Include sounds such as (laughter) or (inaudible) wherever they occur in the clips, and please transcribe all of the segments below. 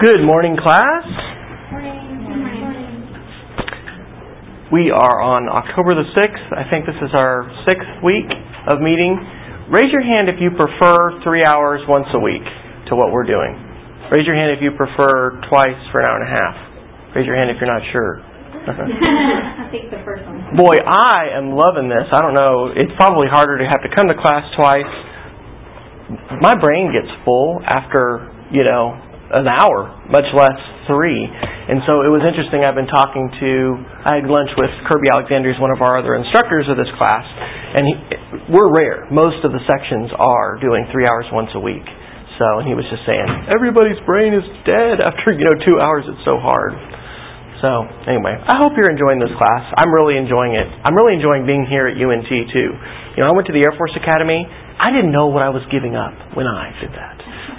Good morning, class. We are on October the 6th. I think this is our sixth week of meeting. Raise your hand if you prefer three hours once a week to what we're doing. Raise your hand if you prefer twice for an hour and a half. Raise your hand if you're not sure. (laughs) I think the first one. Boy, I am loving this. I don't know. It's probably harder to have to come to class twice. My brain gets full after, you know, an hour, much less three. And so it was interesting. I've been talking to, I had lunch with Kirby Alexander, who's one of our other instructors of this class, and he, we're rare. Most of the sections are doing three hours once a week. So, and he was just saying, everybody's brain is dead (laughs) after, you know, two hours. It's so hard. So, anyway, I hope you're enjoying this class. I'm really enjoying it. I'm really enjoying being here at UNT, too. You know, I went to the Air Force Academy. I didn't know what I was giving up when I did that.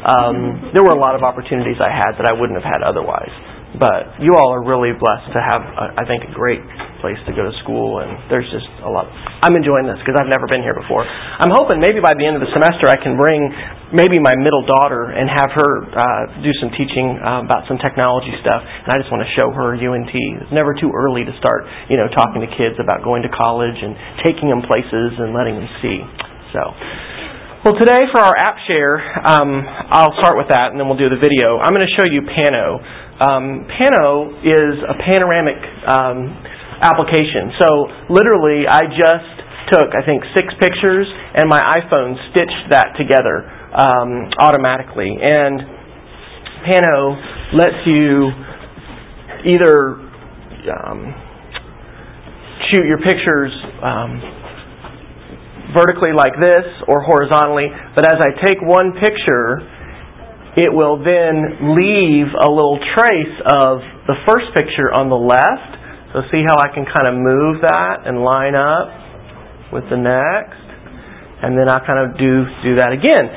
Um, there were a lot of opportunities I had that I wouldn't have had otherwise. But you all are really blessed to have, a, I think, a great place to go to school, and there's just a lot. I'm enjoying this because I've never been here before. I'm hoping maybe by the end of the semester I can bring maybe my middle daughter and have her uh, do some teaching uh, about some technology stuff. And I just want to show her UNT. It's never too early to start, you know, talking to kids about going to college and taking them places and letting them see. So. Well, today for our app share, um, I'll start with that and then we'll do the video. I'm going to show you Pano. Um, Pano is a panoramic um, application. So literally, I just took, I think, six pictures and my iPhone stitched that together um, automatically. And Pano lets you either um, shoot your pictures um, vertically like this or horizontally, but as I take one picture, it will then leave a little trace of the first picture on the left. So see how I can kind of move that and line up with the next. And then I kind of do do that again.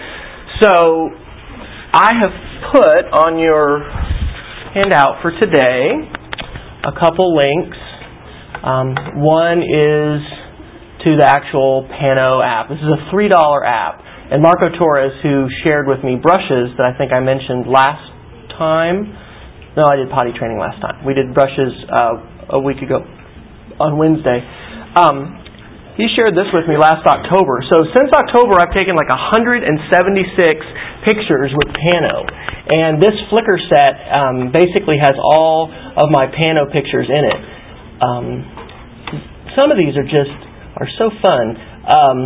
So I have put on your handout for today a couple links. Um, one is to the actual Pano app. This is a $3 app. And Marco Torres, who shared with me brushes that I think I mentioned last time. No, I did potty training last time. We did brushes uh, a week ago on Wednesday. Um, he shared this with me last October. So since October, I've taken like 176 pictures with Pano. And this Flickr set um, basically has all of my Pano pictures in it. Um, some of these are just are so fun. Um,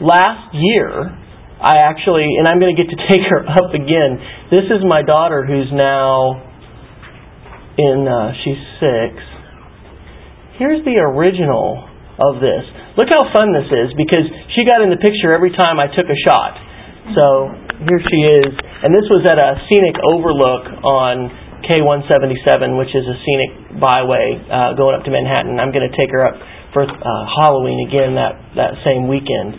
last year, I actually, and I'm going to get to (laughs) take her up again. This is my daughter who's now in, uh, she's six. Here's the original of this. Look how fun this is because she got in the picture every time I took a shot. So here she is. And this was at a scenic overlook on K177, which is a scenic byway uh, going up to Manhattan. I'm going to take her up for uh, Halloween again that that same weekend.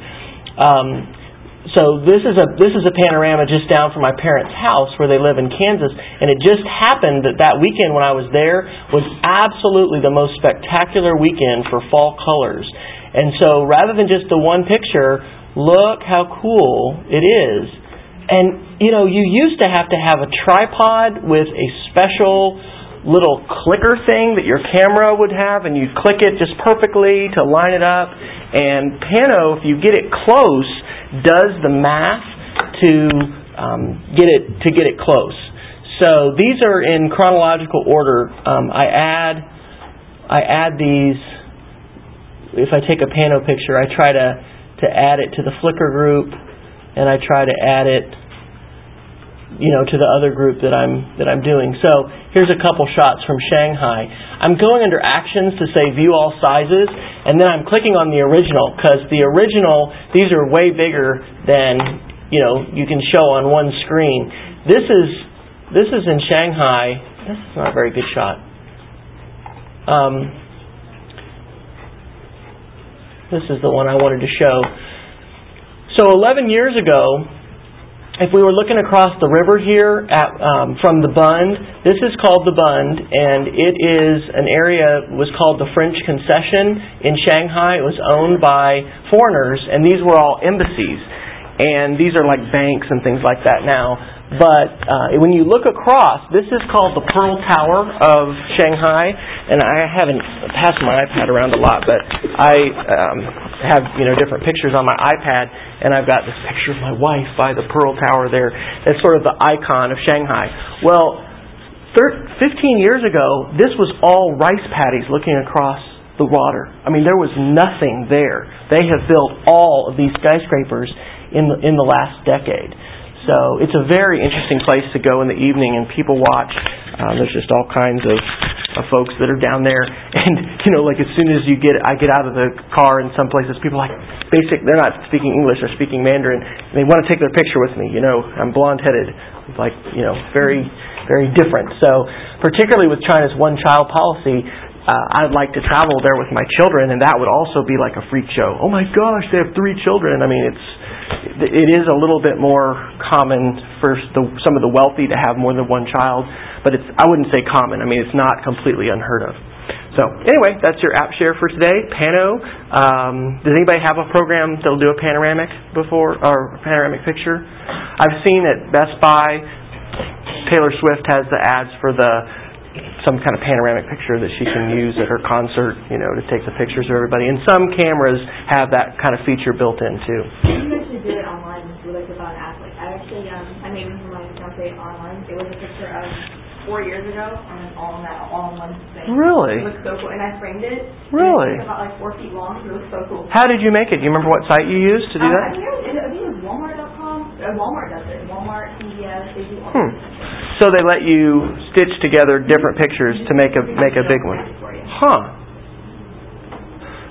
Um, so this is a this is a panorama just down from my parents' house where they live in Kansas, and it just happened that that weekend when I was there was absolutely the most spectacular weekend for fall colors. And so rather than just the one picture, look how cool it is. And you know, you used to have to have a tripod with a special little clicker thing that your camera would have, and you click it just perfectly to line it up. And Pano, if you get it close, does the math to um, get it to get it close. So these are in chronological order. Um, I add I add these. If I take a Pano picture, I try to to add it to the Flickr group, and I try to add it you know to the other group that I'm that I'm doing. So here's a couple shots from Shanghai. I'm going under actions to say view all sizes, and then I'm clicking on the original because the original these are way bigger than you know you can show on one screen. This is this is in Shanghai. This is not a very good shot. Um, this is the one I wanted to show. So 11 years ago, if we were looking across the river here at, um, from the Bund, this is called the Bund, and it is an area was called the French Concession in Shanghai. It was owned by foreigners, and these were all embassies. and these are like banks and things like that now. But uh, when you look across, this is called the Pearl Tower of Shanghai, and I haven't passed my iPad around a lot, but I um, have you know different pictures on my iPad, and I've got this picture of my wife by the Pearl Tower there. That's sort of the icon of Shanghai. Well, 15 years ago, this was all rice paddies looking across the water. I mean, there was nothing there. They have built all of these skyscrapers in the, in the last decade. So it's a very interesting place to go in the evening, and people watch. Uh, there's just all kinds of, of folks that are down there, (laughs) and you know, like as soon as you get, I get out of the car in some places, people are like basic. They're not speaking English; they're speaking Mandarin. And they want to take their picture with me. You know, I'm blonde-headed, like you know, very, very different. So, particularly with China's one-child policy, uh, I'd like to travel there with my children, and that would also be like a freak show. Oh my gosh, they have three children. I mean, it's it is a little bit more common for the, some of the wealthy to have more than one child, but it's I wouldn't say common. I mean, it's not completely unheard of. So anyway, that's your app share for today. Pano. Um, does anybody have a program that'll do a panoramic before or panoramic picture? I've seen at Best Buy. Taylor Swift has the ads for the some kind of panoramic picture that she can use at her concert, you know, to take the pictures of everybody. And some cameras have that kind of feature built in too. You actually do it online like without an app. Like I actually um I made one for my fiance online. It was a picture of four years ago and all in that all in one thing. Really? It looks so cool. And I framed it. Really? It's about like four feet long. It looks so cool. How did you make it? Do you remember what site you used to do um, that? I think it was, I think it was Walmart.com. Uh, Walmart does it. Walmart, CVS, they do all Hmm. So they let you stitch together different pictures to make a make a big one. Huh.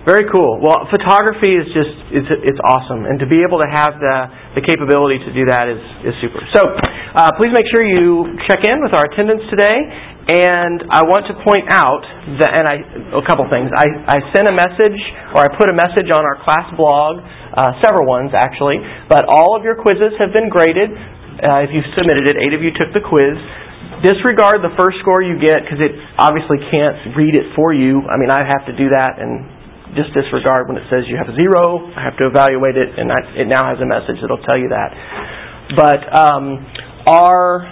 Very cool. Well, photography is just it's it's awesome, and to be able to have the the capability to do that is is super. So, uh, please make sure you check in with our attendance today. And I want to point out that, and I a couple things. I I sent a message, or I put a message on our class blog, uh, several ones actually. But all of your quizzes have been graded. Uh, if you've submitted it, eight of you took the quiz disregard the first score you get because it obviously can't read it for you. I mean, I have to do that and just disregard when it says you have a zero. I have to evaluate it, and I, it now has a message that'll tell you that. But um, our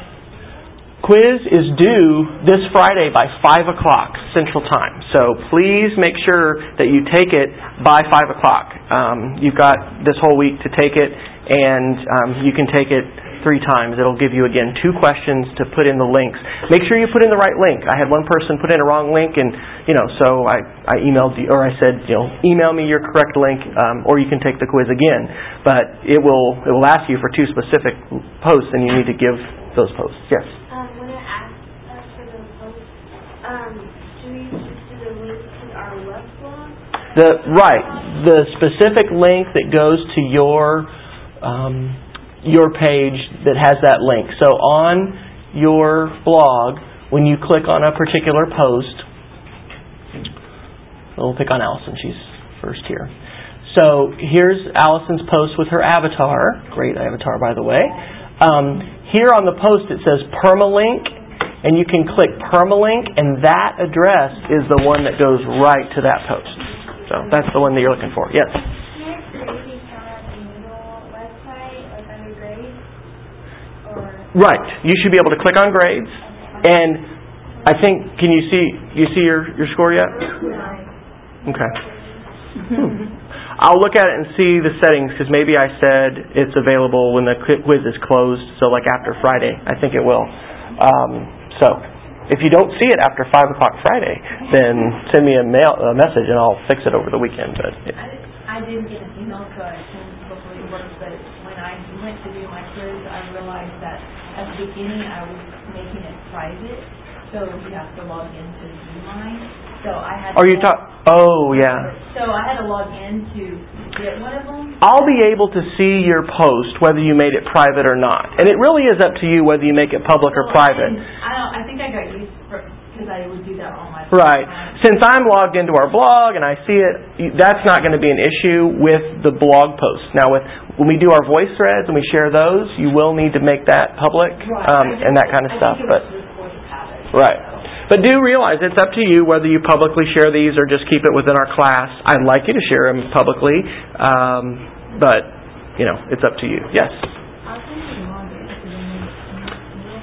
quiz is due this Friday by 5 o'clock Central Time. So please make sure that you take it by 5 o'clock. Um, you've got this whole week to take it, and um, you can take it three times. It'll give you again two questions to put in the links. Make sure you put in the right link. I had one person put in a wrong link, and you know, so I, I emailed you or I said, you know, email me your correct link, um, or you can take the quiz again. But it will it will ask you for two specific posts, and you need to give those posts. Yes. Um, when it asks us for the posts, um, do we just do the link to our web blog? The right the specific link that goes to your um, your page that has that link. So on your blog, when you click on a particular post, we'll pick on Allison. She's first here. So here's Allison's post with her avatar. Great avatar, by the way. Um, here on the post it says permalink, and you can click permalink, and that address is the one that goes right to that post. So that's the one that you're looking for. Yes. Can I create the account at the Moodle website, like under grades? Or, Right. You should be able to click on grades, and I think can you see you see your your score yet? Okay. Hmm. I'll look at it and see the settings because maybe I said it's available when the quiz is closed. So like after Friday, I think it will. Um, so if you don't see it after five o'clock Friday, then send me a mail a message and I'll fix it over the weekend. But it, I didn't, I didn't get an email, so I assumed hopefully it worked, but when I went to do my quiz, I realized that at the beginning, I was making it private, so you have to log into Beeline, so I had. Oh, to are you log- talk? Oh yeah. So I had to log in to get one of them. I'll be able to see your post whether you made it private or not. And it really is up to you whether you make it public or Well, private. I don't, I think I got used, because I would do that on my. Right. phone. Since I'm logged into our blog and I see it, that's not going to be an issue with the blog post. Now, with when we do our voice threads and we share those, you will need to make that public um, and that kind of stuff. But was just for the habit. right. But do realize it's up to you whether you publicly share these or just keep it within our class. I'd like you to share them publicly, um, but you know, it's up to you. Yes. How can you log in to the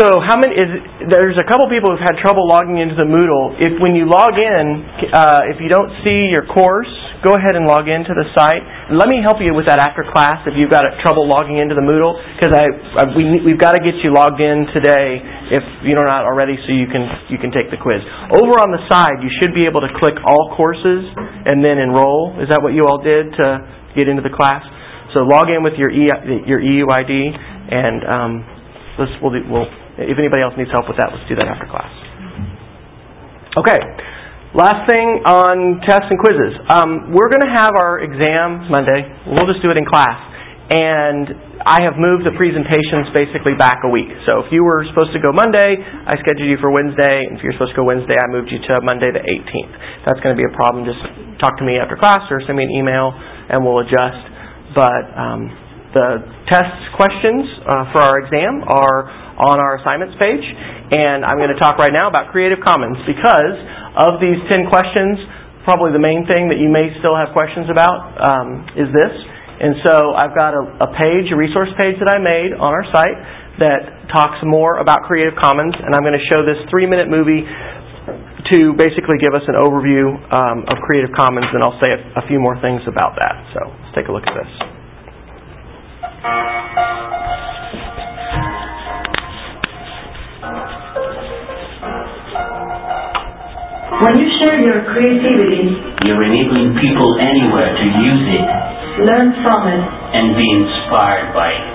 So how many is there's a couple people who've had trouble logging into the Moodle. If when you log in, uh, if you don't see your course, go ahead and log into the site. Let me help you with that after class if you've got trouble logging into the Moodle because I, I we we've got to get you logged in today if you're not already so you can you can take the quiz. Over on the side, you should be able to click all courses and then enroll. Is that what you all did to get into the class? So log in with your e, your EUID and um, let's we'll, we'll if anybody else needs help with that, let's do that after class. Okay. Last thing on tests and quizzes. Um, we're going to have our exam Monday. We'll just do it in class. And I have moved the presentations basically back a week. So if you were supposed to go Monday, I scheduled you for Wednesday. And if you're supposed to go Wednesday, I moved you to Monday the 18th. That's going to be a problem. Just talk to me after class or send me an email and we'll adjust. But um, the test questions uh, for our exam are on our assignments page. And I'm going to talk right now about Creative Commons because of these 10 questions, probably the main thing that you may still have questions about um, is this. And so I've got a, a page, a resource page that I made on our site that talks more about Creative Commons, and I'm going to show this three minute movie to basically give us an overview um, of Creative Commons, and I'll say a, a few more things about that. So let's take a look at this. When you share your creativity, You're enabling people anywhere to use it learn from it, and be inspired by it.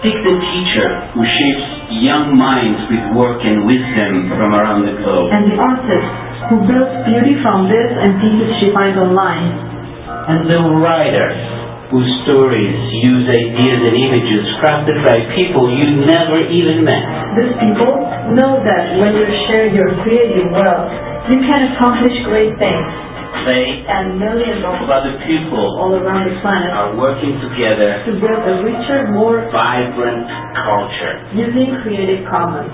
Pick the teacher who shapes young minds with work and wisdom from around the globe. and the artist who builds beauty from this and pieces she finds online. And the writer whose stories use ideas and images crafted by people you never even met. These people know that when you share your creative wealth, you can accomplish great things. They And millions of of other people all around the planet are working together to build a richer, more vibrant culture. using Creative Commons.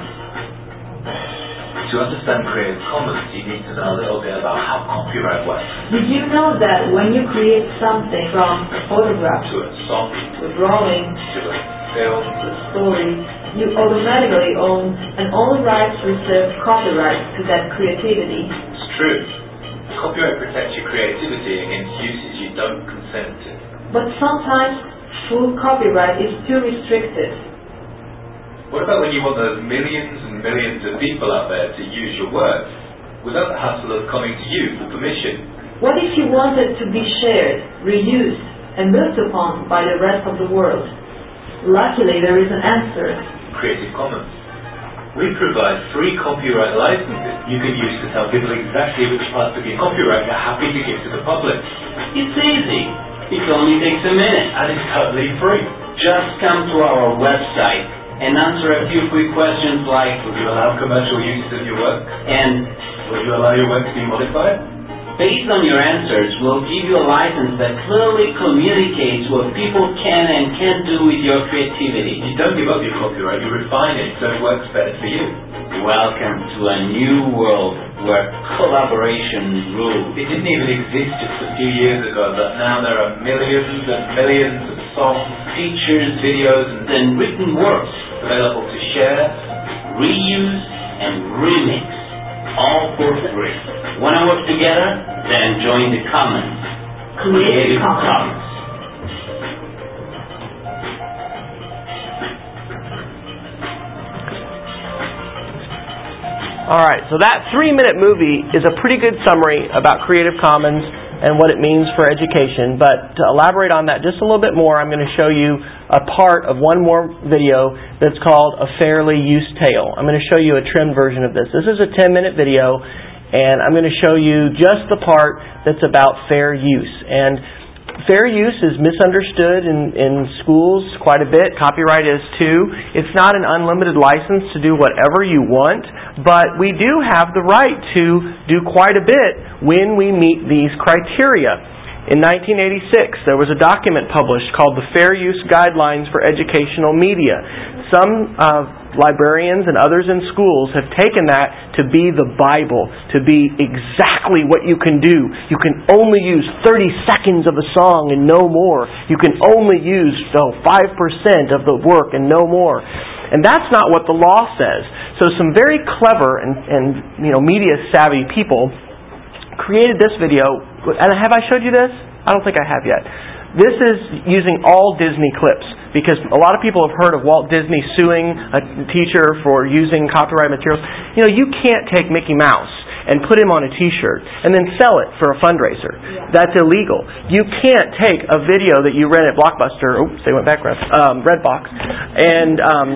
To understand Creative Commons, you need to know a little bit about how copyright works. Did you know that when you create something from a photograph To a song, to a drawing to a film, to a story, you automatically own an all rights reserved copyright to that creativity? it's true. Copyright protects your creativity against uses you don't consent to. But sometimes full copyright is too restricted. What about when you want those millions and millions of people out there to use your work without the hassle of coming to you for permission? What if you wanted to be shared, reused, and built upon by the rest of the world? Luckily, there is an answer. Creative Commons. We provide free copyright licenses you can use to tell people exactly which parts of your copyright you're happy to give to the public. It's easy. It only takes a minute. And it's totally free. Just come to our website and answer a few quick questions like Will you allow commercial uses of your work? and Will you allow your work to be modified? Based on your answers we'll give you a license that clearly communicates what people can and can't do with your creativity. You don't give up your copyright, you refine it so it works better for you. Welcome to a new world where collaboration rules. It didn't even exist just a few years ago, but now there are millions and millions of songs, Features, videos, and written works available to share. reuse and remix, all for free. Want to work together? Then join the Commons. Creative Commons. All right, so that three minute movie is a pretty good summary about Creative Commons and what it means for education. But to elaborate on that just a little bit more, I'm going to show you a part of one more video that's called A Fairly Used Tale. I'm going to show you a trimmed version of this. This is a 10 minute video, and I'm going to show you just the part that's about fair use. And fair use is misunderstood in, in schools quite a bit. Copyright is too. It's not an unlimited license to do whatever you want, but we do have the right to do quite a bit when we meet these criteria. In 1986, there was a document published called the Fair Use Guidelines for Educational Media. some uh, librarians and others in schools have taken that to be the Bible, to be exactly what you can do. You can only use 30 seconds of a song and no more. You can only use oh, 5% of the work and no more. And that's not what the law says. So some very clever and, and you know media savvy people created this video. And have I showed you this? I don't think I have yet. This is using all Disney clips because a lot of people have heard of Walt Disney suing a teacher for using copyright materials. You know, you can't take Mickey Mouse and put him on a T-shirt and then sell it for a fundraiser. That's illegal. You can't take a video that you rent at Blockbuster. Oops, they went backwards. Um, Redbox, and um,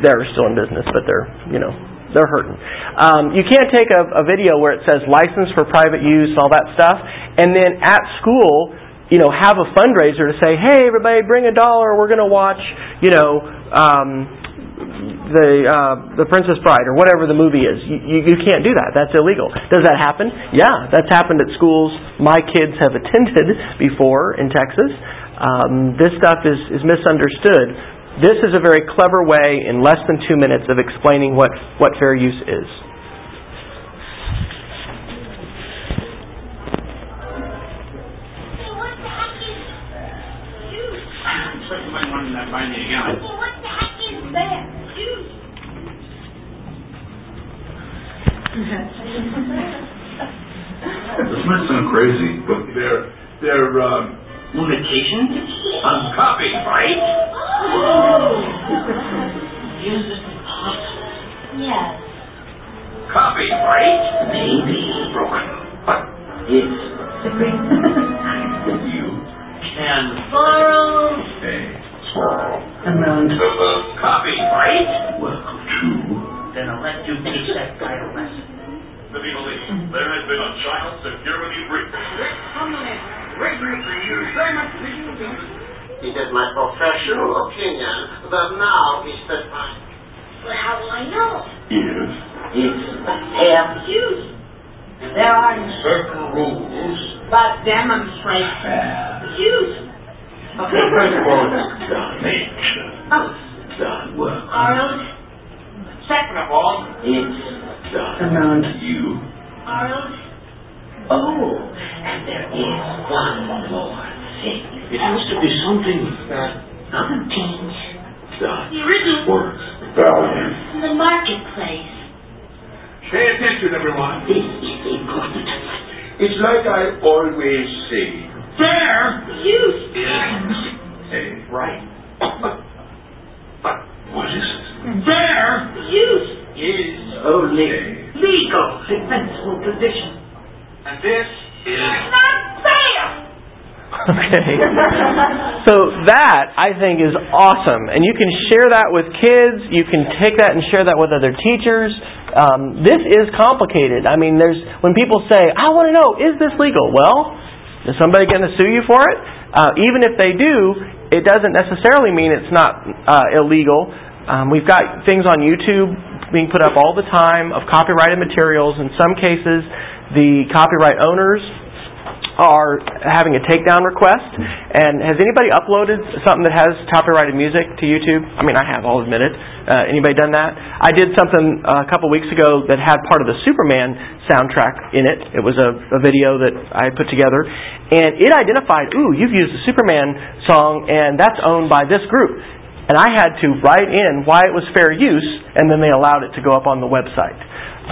they're still in business, but they're you know they're hurting. Um, you can't take a, a video where it says license for private use, and all that stuff, and then at school you know, have a fundraiser to say, hey, everybody, bring a dollar. We're going to watch, you know, um, the uh, the Princess Bride or whatever the movie is. You, you, you can't do that. That's illegal. Does that happen? Yeah, that's happened at schools my kids have attended before in Texas. Um, this stuff is, is misunderstood. This is a very clever way, in less than two minutes, of explaining what, what fair use is. sound crazy, but they're they're um, limitations on copyright. Is it possible? Yes. Copyright maybe broken, but it's you can Borrow. a squirrel. Amount. So the copyright welcome to Then I'll let you teach that guy a lesson. the people. There has been a child security breach. It is my professional opinion that now is the time. But how will I know? Is It's fair use. There are certain rules but demonstrate use. Okay, first of all, done nature. Done work. Arnold. Second of all, It's done Amount. you. Arnold. Oh, and there is one more thing. It has to be something that doesn't Change. done The original. works. Value. In the marketplace. Pay attention, everyone. This is important. It's like I always say. Fair Use. is a right. But, but what is it? Fair Use. is Only a legal defensible position. And this is Not fair! Okay. (laughs) So that I think is awesome, and you can share that with kids. You can take that and share that with other teachers. Um, this is complicated. I mean, there's when people say, "I want to know, is this legal?" Well, is somebody going to sue you for it? Uh, even if they do, it doesn't necessarily mean it's not uh, illegal. Um, we've got things on YouTube being put up all the time of copyrighted materials. In some cases, the copyright owners are having a takedown request. And has anybody uploaded something that has copyrighted music to YouTube? I mean, I have. I'll admit it. Uh, anybody done that? I did something a couple weeks ago that had part of the Superman soundtrack in it. It was a, a video that I put together, and it identified, "Ooh, you've used the Superman song, and that's owned by this group." And I had to write in why it was fair use, and then they allowed it to go up on the website.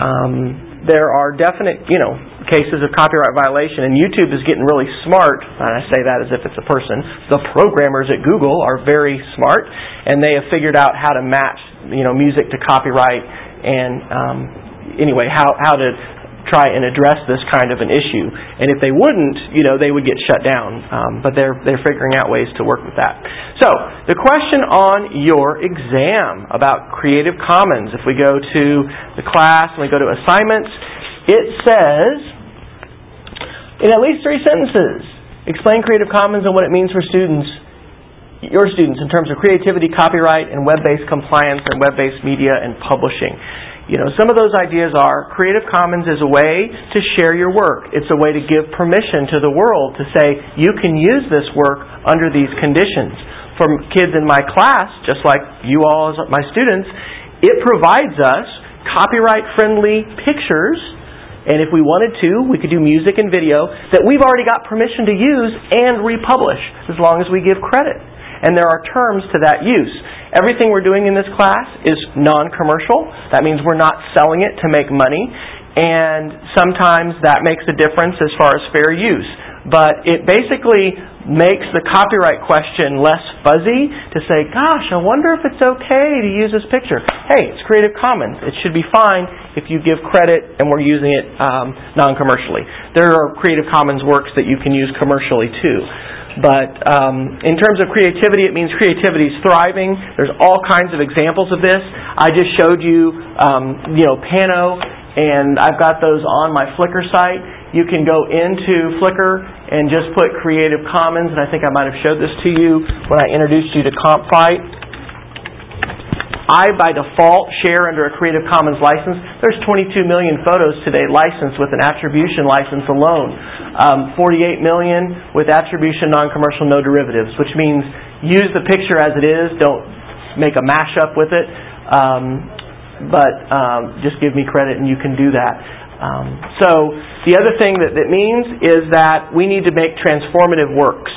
Um, there are definite, you know, cases of copyright violation, and YouTube is getting really smart. And I say that as if it's a person. The programmers at Google are very smart, and they have figured out how to match, you know, music to copyright, and um, anyway, how how to try and address this kind of an issue. And if they wouldn't, you know, they would get shut down. Um, but they're they're figuring out ways to work with that. So the question on your exam about Creative Commons, if we go to the class and we go to assignments, it says in at least three sentences, explain Creative Commons and what it means for students, your students, in terms of creativity, copyright, and web-based compliance and web-based media and publishing. You know, some of those ideas are Creative Commons is a way to share your work. It's a way to give permission to the world to say you can use this work under these conditions. for kids in my class, just like you all as my students, it provides us copyright friendly pictures and if we wanted to, we could do music and video that we've already got permission to use and republish as long as we give credit. And there are terms to that use. Everything we're doing in this class is non commercial. That means we're not selling it to make money. And sometimes that makes a difference as far as fair use. But it basically makes the copyright question less fuzzy to say, gosh, I wonder if it's okay to use this picture. Hey, it's Creative Commons. It should be fine if you give credit and we're using it um, non commercially. There are Creative Commons works that you can use commercially too. But um, in terms of creativity, it means creativity is thriving. There's all kinds of examples of this. I just showed you, um, you know, Pano, and I've got those on my Flickr site. You can go into Flickr and just put Creative Commons, and I think I might have showed this to you when I introduced you to CompFight. I, by default, share under a Creative Commons license. There's 22 million photos today licensed with an attribution license alone. Um, 48 million with attribution, non-commercial, no derivatives, which means use the picture as it is. Don't make a mashup with it. Um, but um, just give me credit and you can do that. Um, so the other thing that that means is that we need to make transformative works.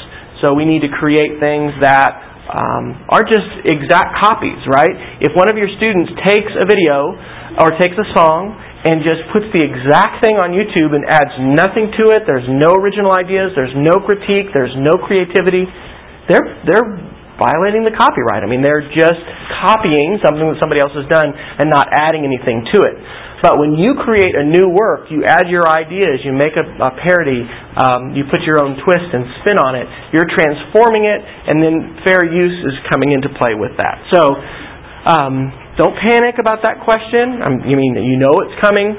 So we need to create things that um, are just exact copies, right? If one of your students takes a video or takes a song and just puts the exact thing on YouTube and adds nothing to it, there's no original ideas, there's no critique, there's no creativity, they're they're violating the copyright. I mean, they're just copying something that somebody else has done and not adding anything to it. But when you create a new work, you add your ideas, you make a, a parody, um, you put your own twist and spin on it, you're transforming it, and then fair use is coming into play with that. So um, don't panic about that question. You mean you know it's coming.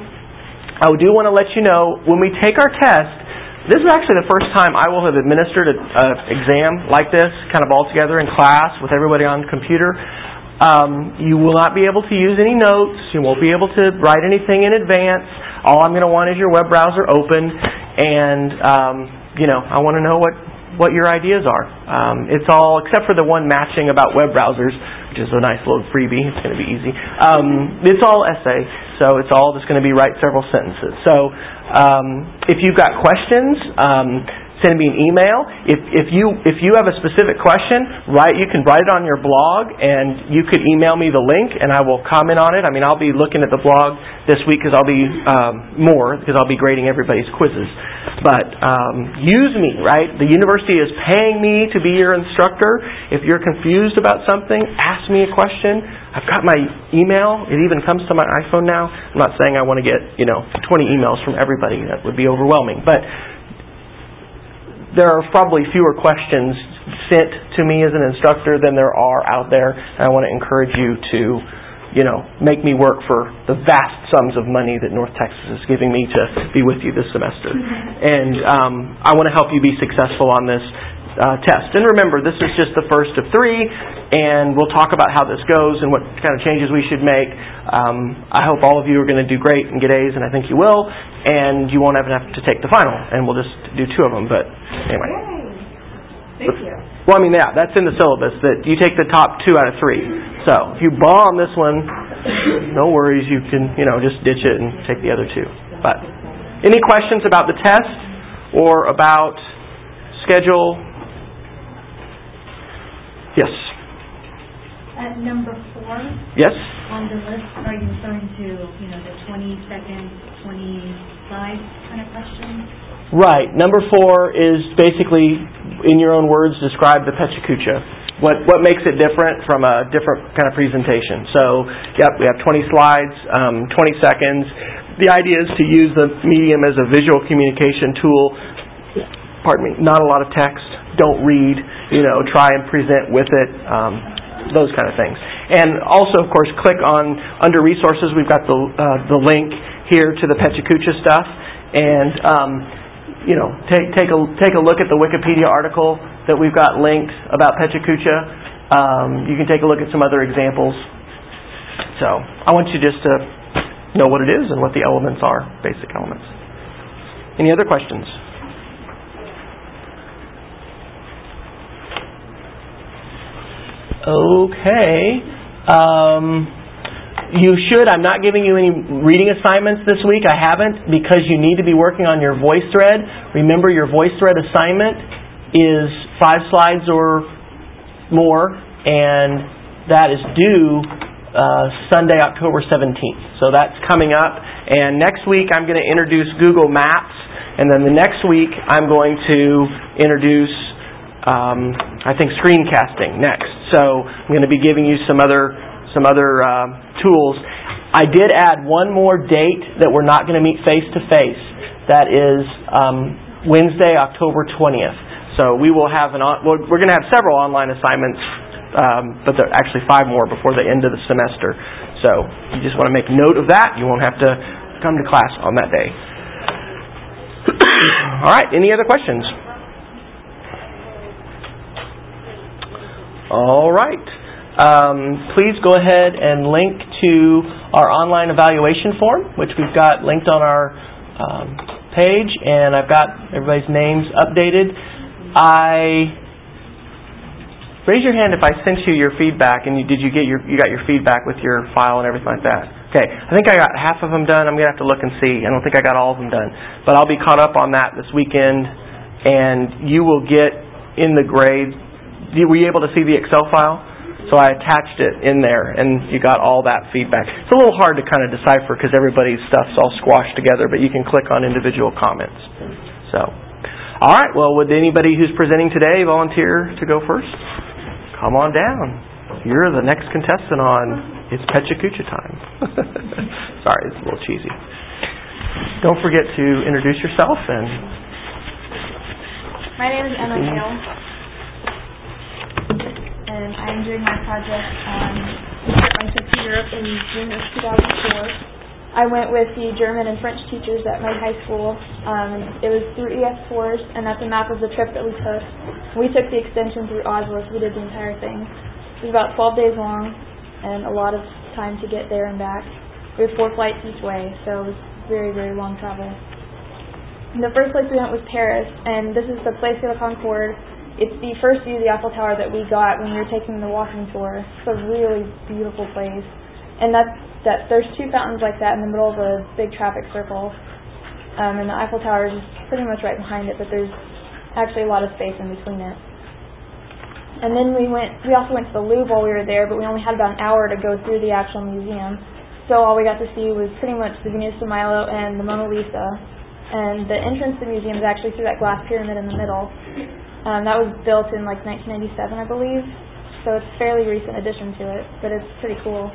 I do want to let you know when we take our test, this is actually the first time I will have administered an exam like this, kind of all together in class with everybody on the computer. Um, you will not be able to use any notes. You won't be able to write anything in advance. All I'm going to want is your web browser open, and um, you know I want to know what what your ideas are. Um, it's all except for the one matching about web browsers, which is a nice little freebie. It's going to be easy. Um, it's all essay, so it's all just going to be write several sentences. So um, if you've got questions. Send me an email. If, if you if you have a specific question, write you can write it on your blog, and you could email me the link, and I will comment on it. I mean, I'll be looking at the blog this week because I'll be um, more because I'll be grading everybody's quizzes. But um, use me, right? The university is paying me to be your instructor. If you're confused about something, ask me a question. I've got my email. It even comes to my iPhone now. I'm not saying I want to get you know 20 emails from everybody. That would be overwhelming, but there are probably fewer questions sent to me as an instructor than there are out there. And I want to encourage you to, you know, make me work for the vast sums of money that North Texas is giving me to be with you this semester. And um, I want to help you be successful on this uh, test. And remember, this is just the first of three, and we'll talk about how this goes and what kind of changes we should make. Um, I hope all of you are going to do great and get A's, and I think you will. And you won't even have to take the final, and we'll just do two of them. But anyway. Thank you. Well, I mean, yeah, that's in the syllabus that you take the top two out of three. So if you bomb this one, no worries. You can, you know, just ditch it and take the other two. But any questions about the test or about schedule? Yes. At number four Yes. on the list, are you referring to, you know, the 20 second, 20 slide kind of question? Right. Number four is basically, in your own words, describe the PechaKucha. What what makes it different from a different kind of presentation? So, yep, we have 20 slides, um, 20 seconds. The idea is to use the medium as a visual communication tool. Pardon me. Not a lot of text. Don't read. You know, try and present with it. Um, those kind of things. And also, of course, click on under resources. We've got the uh, the link here to the PechaKucha stuff, and um, you know, take take a take a look at the Wikipedia article that we've got linked about PechaKucha. Um, you can take a look at some other examples. So I want you just to know what it is and what the elements are, basic elements. Any other questions? Okay. Um, you should. I'm not giving you any reading assignments this week. I haven't because you need to be working on your VoiceThread. Remember, your VoiceThread assignment is five slides or more, and that is due uh, Sunday, October 17th. So that's coming up. And next week, I'm going to introduce Google Maps. And then the next week, I'm going to introduce, um, I think, screencasting next. So I'm going to be giving you some other some other uh, tools. I did add one more date that we're not going to meet face to face. That is um, Wednesday, October 20th. So we will have an on, we're going to have several online assignments, um, but there are actually five more before the end of the semester. So you just want to make note of that. You won't have to come to class on that day. (coughs) All right, any other questions? All right. Um, please go ahead and link to our online evaluation form, which we've got linked on our um, page, and I've got everybody's names updated. I raise your hand if I sent you your feedback, and you, did you get your you got your feedback with your file and everything like that? Okay, I think I got half of them done. I'm gonna have to look and see. I don't think I got all of them done, but I'll be caught up on that this weekend, and you will get in the grade. Were you able to see the Excel file? So I attached it in there, and you got all that feedback. It's a little hard to kind of decipher because everybody's stuff's all squashed together, but you can click on individual comments. So, all right. Well, would anybody who's presenting today volunteer to go first? Come on down. You're the next contestant on it's Pechakucha time. (laughs) Sorry, it's a little cheesy. Don't forget to introduce yourself and. My name is Emma Hale, and I'm doing my project on my trip to Europe in June of 2004. I went with the German and French teachers at my high school. Um, it was through EF Tours, and that's a map of the trip that we took. We took the extension through Oslo, so we did the entire thing. It was about 12 days long, and a lot of time to get there and back. We had four flights each way, so it was very, very long travel. The first place we went was Paris, and this is the Place de la Concorde. It's the first view of the Eiffel Tower that we got when we were taking the walking tour. It's a really beautiful place. And that's that there's two fountains like that in the middle of a big traffic circle. Um, and the Eiffel Tower is pretty much right behind it, but there's actually a lot of space in between it. And then we went, we also went to the Louvre while we were there, but we only had about an hour to go through the actual museum. So all we got to see was pretty much the Venus de Milo and the Mona Lisa. And the entrance to the museum is actually through that glass pyramid in the middle. Um, that was built in like 1997, I believe. So it's a fairly recent addition to it, but it's pretty cool.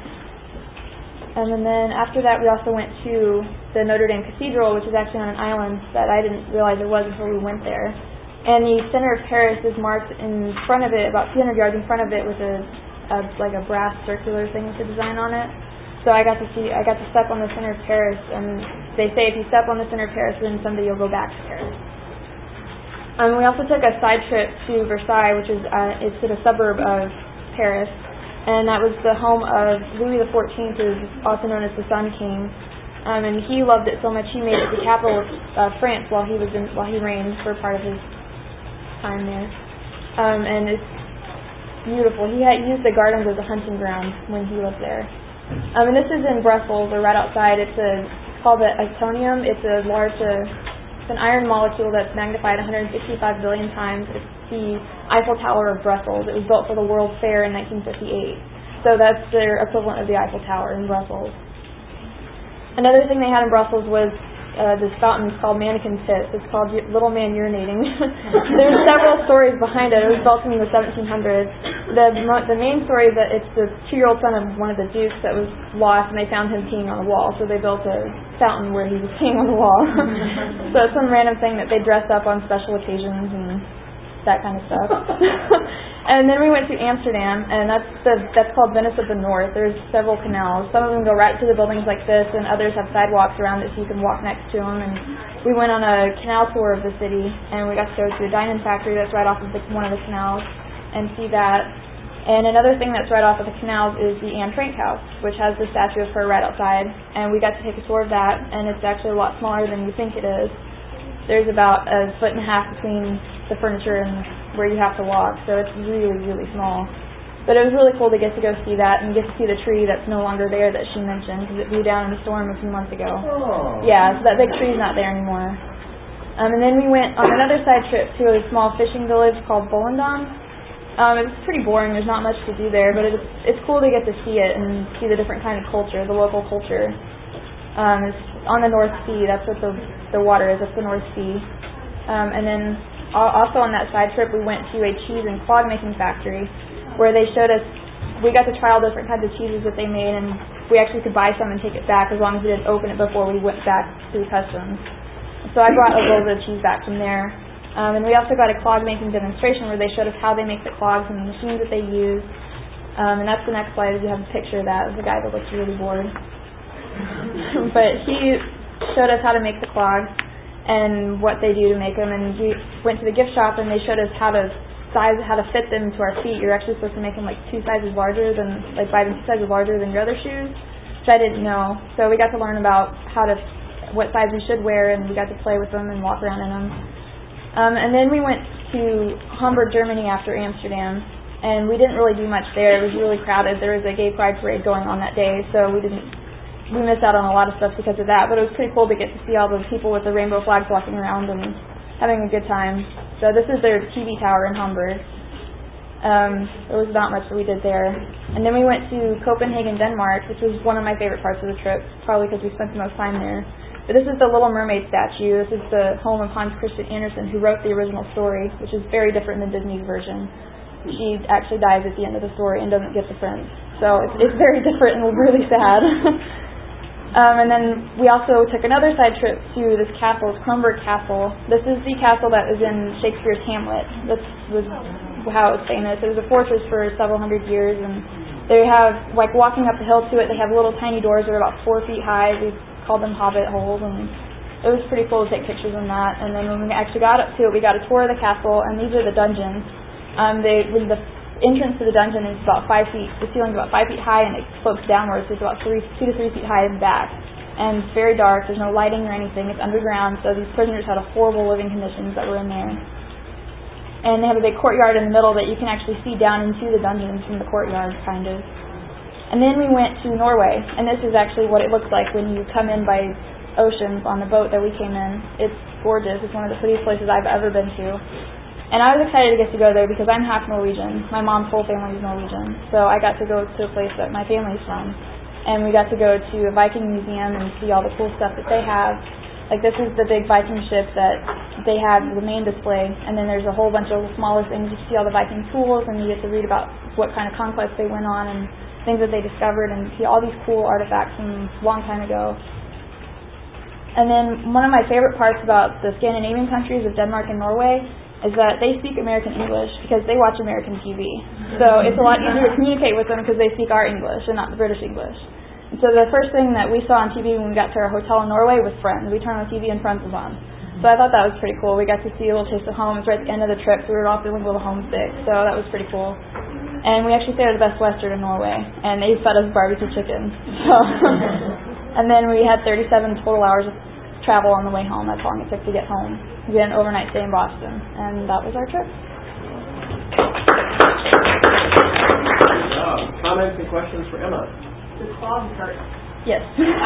Um, and then after that, we also went to the Notre Dame Cathedral, which is actually on an island that I didn't realize it was until we went there. And the center of Paris is marked in front of it, about 200 yards in front of it, with a, a like a brass circular thing with a design on it. So I got to see, I got to step on the center of Paris, and they say if you step on the center of Paris, then someday you'll go back to Paris. And we also took a side trip to Versailles, which is uh, it's in a suburb of Paris, and that was the home of Louis XIV, who is also known as the Sun King. Um, and he loved it so much he made it the capital of uh, France while he was in, while he reigned for part of his time there. Um, and it's beautiful. He had used the gardens as a hunting ground when he lived there. Um, and this is in Brussels, or right outside. It's a called the Atomium. It's a large, uh, it's an iron molecule that's magnified 165 billion times. It's the Eiffel Tower of Brussels. It was built for the World Fair in 1958. So that's their equivalent of the Eiffel Tower in Brussels. Another thing they had in Brussels was uh, this fountain called Manneken Pis. It's called Little Man Urinating. (laughs) There's several stories behind it. It was built in the 1700s. The the main story is that it's the two-year-old son of one of the dukes that was lost, and they found him peeing on the wall. So they built a fountain where he (laughs) was peeing on the wall. (laughs) so it's some random thing that they dress up on special occasions and that kind of stuff. (laughs) and then we went to Amsterdam, and that's the that's called Venice of the North. There's several canals. Some of them go right to the buildings like this, and others have sidewalks around it so you can walk next to them. And we went on a canal tour of the city, and we got to go to the diamond factory that's right off of the, one of the canals and see that. And another thing that's right off of the canals is the Anne Frank house, which has the statue of her right outside. And we got to take a tour of that, and it's actually a lot smaller than you think it is. There's about a foot and a half between the furniture and where you have to walk, so it's really, really small. But it was really cool to get to go see that and get to see the tree that's no longer there that she mentioned because it blew down in a storm a few months ago. Oh. Yeah, so that big tree's not there anymore. Um, and then we went on another side trip to a small fishing village called Volendam. Um, it pretty boring. There's not much to do there, but it's it's cool to get to see it and see the different kind of culture, the local culture. Um, it's on the North Sea. That's what the the water is. That's the North Sea. Um, and then also on that side trip, we went to a cheese and clog making factory where they showed us. We got to try all different kinds of cheeses that they made, and we actually could buy some and take it back as long as we didn't open it before we went back through customs. So I brought a little bit of cheese back from there. Um, and we also got a clog making demonstration where they showed us how they make the clogs and the machines that they use. Um, and that's the next slide. You have a picture of that of the guy that looks really bored. (laughs) but he showed us how to make the clogs and what they do to make them. And we went to the gift shop and they showed us how to size, how to fit them to our feet. You're actually supposed to make them like two sizes larger than, like buy them two sizes larger than your other shoes, which I didn't know. So we got to learn about how to, what size we should wear, and we got to play with them and walk around in them. Um, and then we went to Hamburg, Germany after Amsterdam, and we didn't really do much there. It was really crowded. There was a gay pride parade going on that day, so we didn't we missed out on a lot of stuff because of that. But it was pretty cool to get to see all the people with the rainbow flags walking around and having a good time. So this is their TV tower in Hamburg. Um, there was not much that we did there. And then we went to Copenhagen, Denmark, which was one of my favorite parts of the trip, probably because we spent the most time there. But this is the Little Mermaid statue. This is the home of Hans Christian Andersen, who wrote the original story, which is very different than Disney's version. She actually dies at the end of the story and doesn't get the prince. So it's, it's very (laughs) different and really sad. (laughs) um, and then we also took another side trip to this castle, it's Castle. This is the castle that was in Shakespeare's Hamlet. This was how it was famous. It was a fortress for several hundred years, and they have, like walking up the hill to it, they have little tiny doors that are about four feet high. We called them hobbit holes, and it was pretty cool to take pictures on that. And then when we actually got up to it, we got a tour of the castle, and these are the dungeons. Um, they, when the entrance to the dungeon is about five feet, the ceiling's about five feet high, and it slopes downwards. It's about three, two to three feet high in back. And it's very dark. There's no lighting or anything. It's underground, so these prisoners had a horrible living conditions that were in there. And they have a big courtyard in the middle that you can actually see down into the dungeons from the courtyard, kind of. And then we went to Norway, and this is actually what it looks like when you come in by oceans on the boat that we came in. It's gorgeous. It's one of the prettiest places I've ever been to. And I was excited to get to go there because I'm half Norwegian. My mom's whole family is Norwegian. So I got to go to a place that my family's from. And we got to go to a Viking museum and see all the cool stuff that they have. Like this is the big Viking ship that they have the main display, and then there's a whole bunch of smaller things. You see all the Viking tools, and you get to read about what kind of conquests they went on and things that they discovered, and see all these cool artifacts from a long time ago. And then one of my favorite parts about the Scandinavian countries of Denmark and Norway is that they speak American English because they watch American TV. So it's a lot easier to communicate with them because they speak our English and not the British English. And so the first thing that we saw on TV when we got to our hotel in Norway was Friends. We turned on TV and Friends was on. So I thought that was pretty cool. We got to see a little taste of home. It was right at the end of the trip, so we were all feeling a little homesick. So that was pretty cool. And we actually stayed at the Best Western in Norway, and they fed us barbecue chicken. So, (laughs) and then we had 37 total hours of travel on the way home. That's how long it took to get home. We had an overnight stay in Boston, and that was our trip. Comments and questions for Emma? The clog hurt. Yes.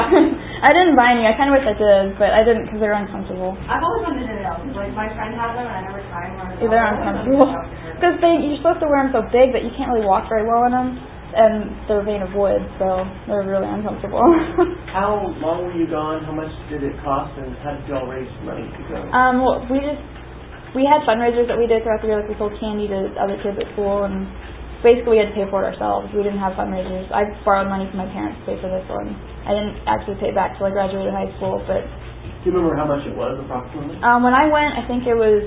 (laughs) I didn't buy any. I kind of wish I did, but I didn't because they're uncomfortable. I've always wanted to know. Like my friend had them, and I never tried one. Yeah, they're uncomfortable (laughs) because they you're supposed to wear them so big that you can't really walk very well in them, and they're made of wood, so they're really uncomfortable. (laughs) How long were you gone? How much did it cost? And how did y'all raise money to go? um, well, we just we had fundraisers that we did throughout the year, like we sold candy to other kids at school, and basically we had to pay for it ourselves. We didn't have fundraisers. I borrowed money from my parents to pay for this one. I didn't actually pay it back till I graduated high school, but Do you remember how much it was approximately? um, when I went, I think it was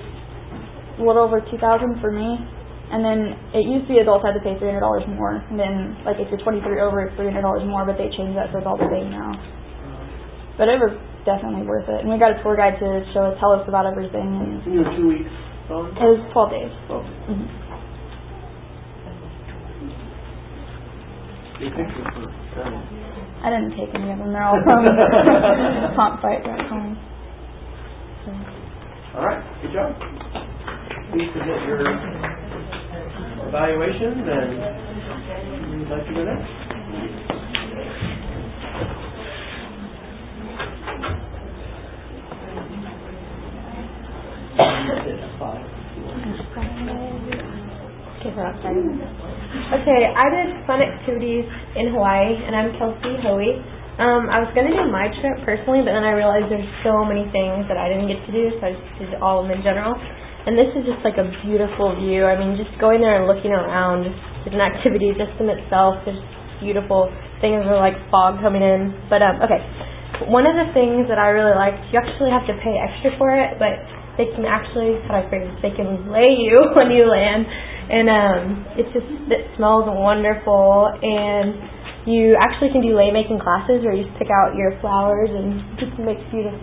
a little over two thousand for me. And then it used to be adults had to pay three hundred dollars more, and then like if you're 23 over, it's three hundred dollars more. But they changed that so it's all the same now. But it was definitely worth it, and we got a tour guide to show us, tell us about everything, and You were two weeks gone? it was 12 days. Well, hmm big picture for them. I didn't take any of them; they're all from (laughs) compfight.com. So. All right, good job. Please submit your evaluation, and you'd like to go next. Okay, we're outside. Okay, I did fun activities in Hawaii, and I'm Kelsey Hoey. Um, I was going to do my trip personally, but then I realized there's so many things that I didn't get to do, so I just did all of them in general. And this is just like a beautiful view. I mean, just going there and looking around is an activity just in itself. There's beautiful things are like fog coming in. But um, okay, one of the things that I really liked, you actually have to pay extra for it, but they can actually, how do I phrase this? They can lay you (laughs) when you land, and um, it's just it smells wonderful. And you actually can do lei making classes where you just pick out your flowers and to make beautiful,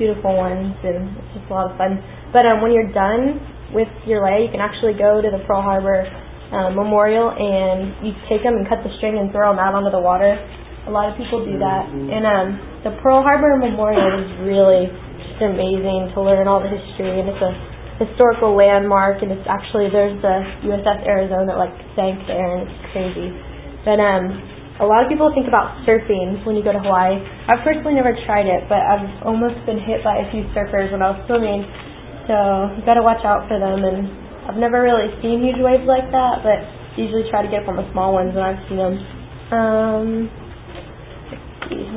beautiful ones, and it's just a lot of fun. But um, when you're done with your lei, you can actually go to the Pearl Harbor uh, Memorial and you take them and cut the string and throw them out onto the water. A lot of people do that. And um, the Pearl Harbor Memorial is really just amazing to learn all the history, and it's a historical landmark. And it's actually there's the USS Arizona that like sank there, and it's crazy. But um, a lot of people think about surfing when you go to Hawaii. I've personally never tried it, but I've almost been hit by a few surfers when I was swimming. So you got to watch out for them. And I've never really seen huge waves like that, but usually try to get from the small ones when I've seen them. Um,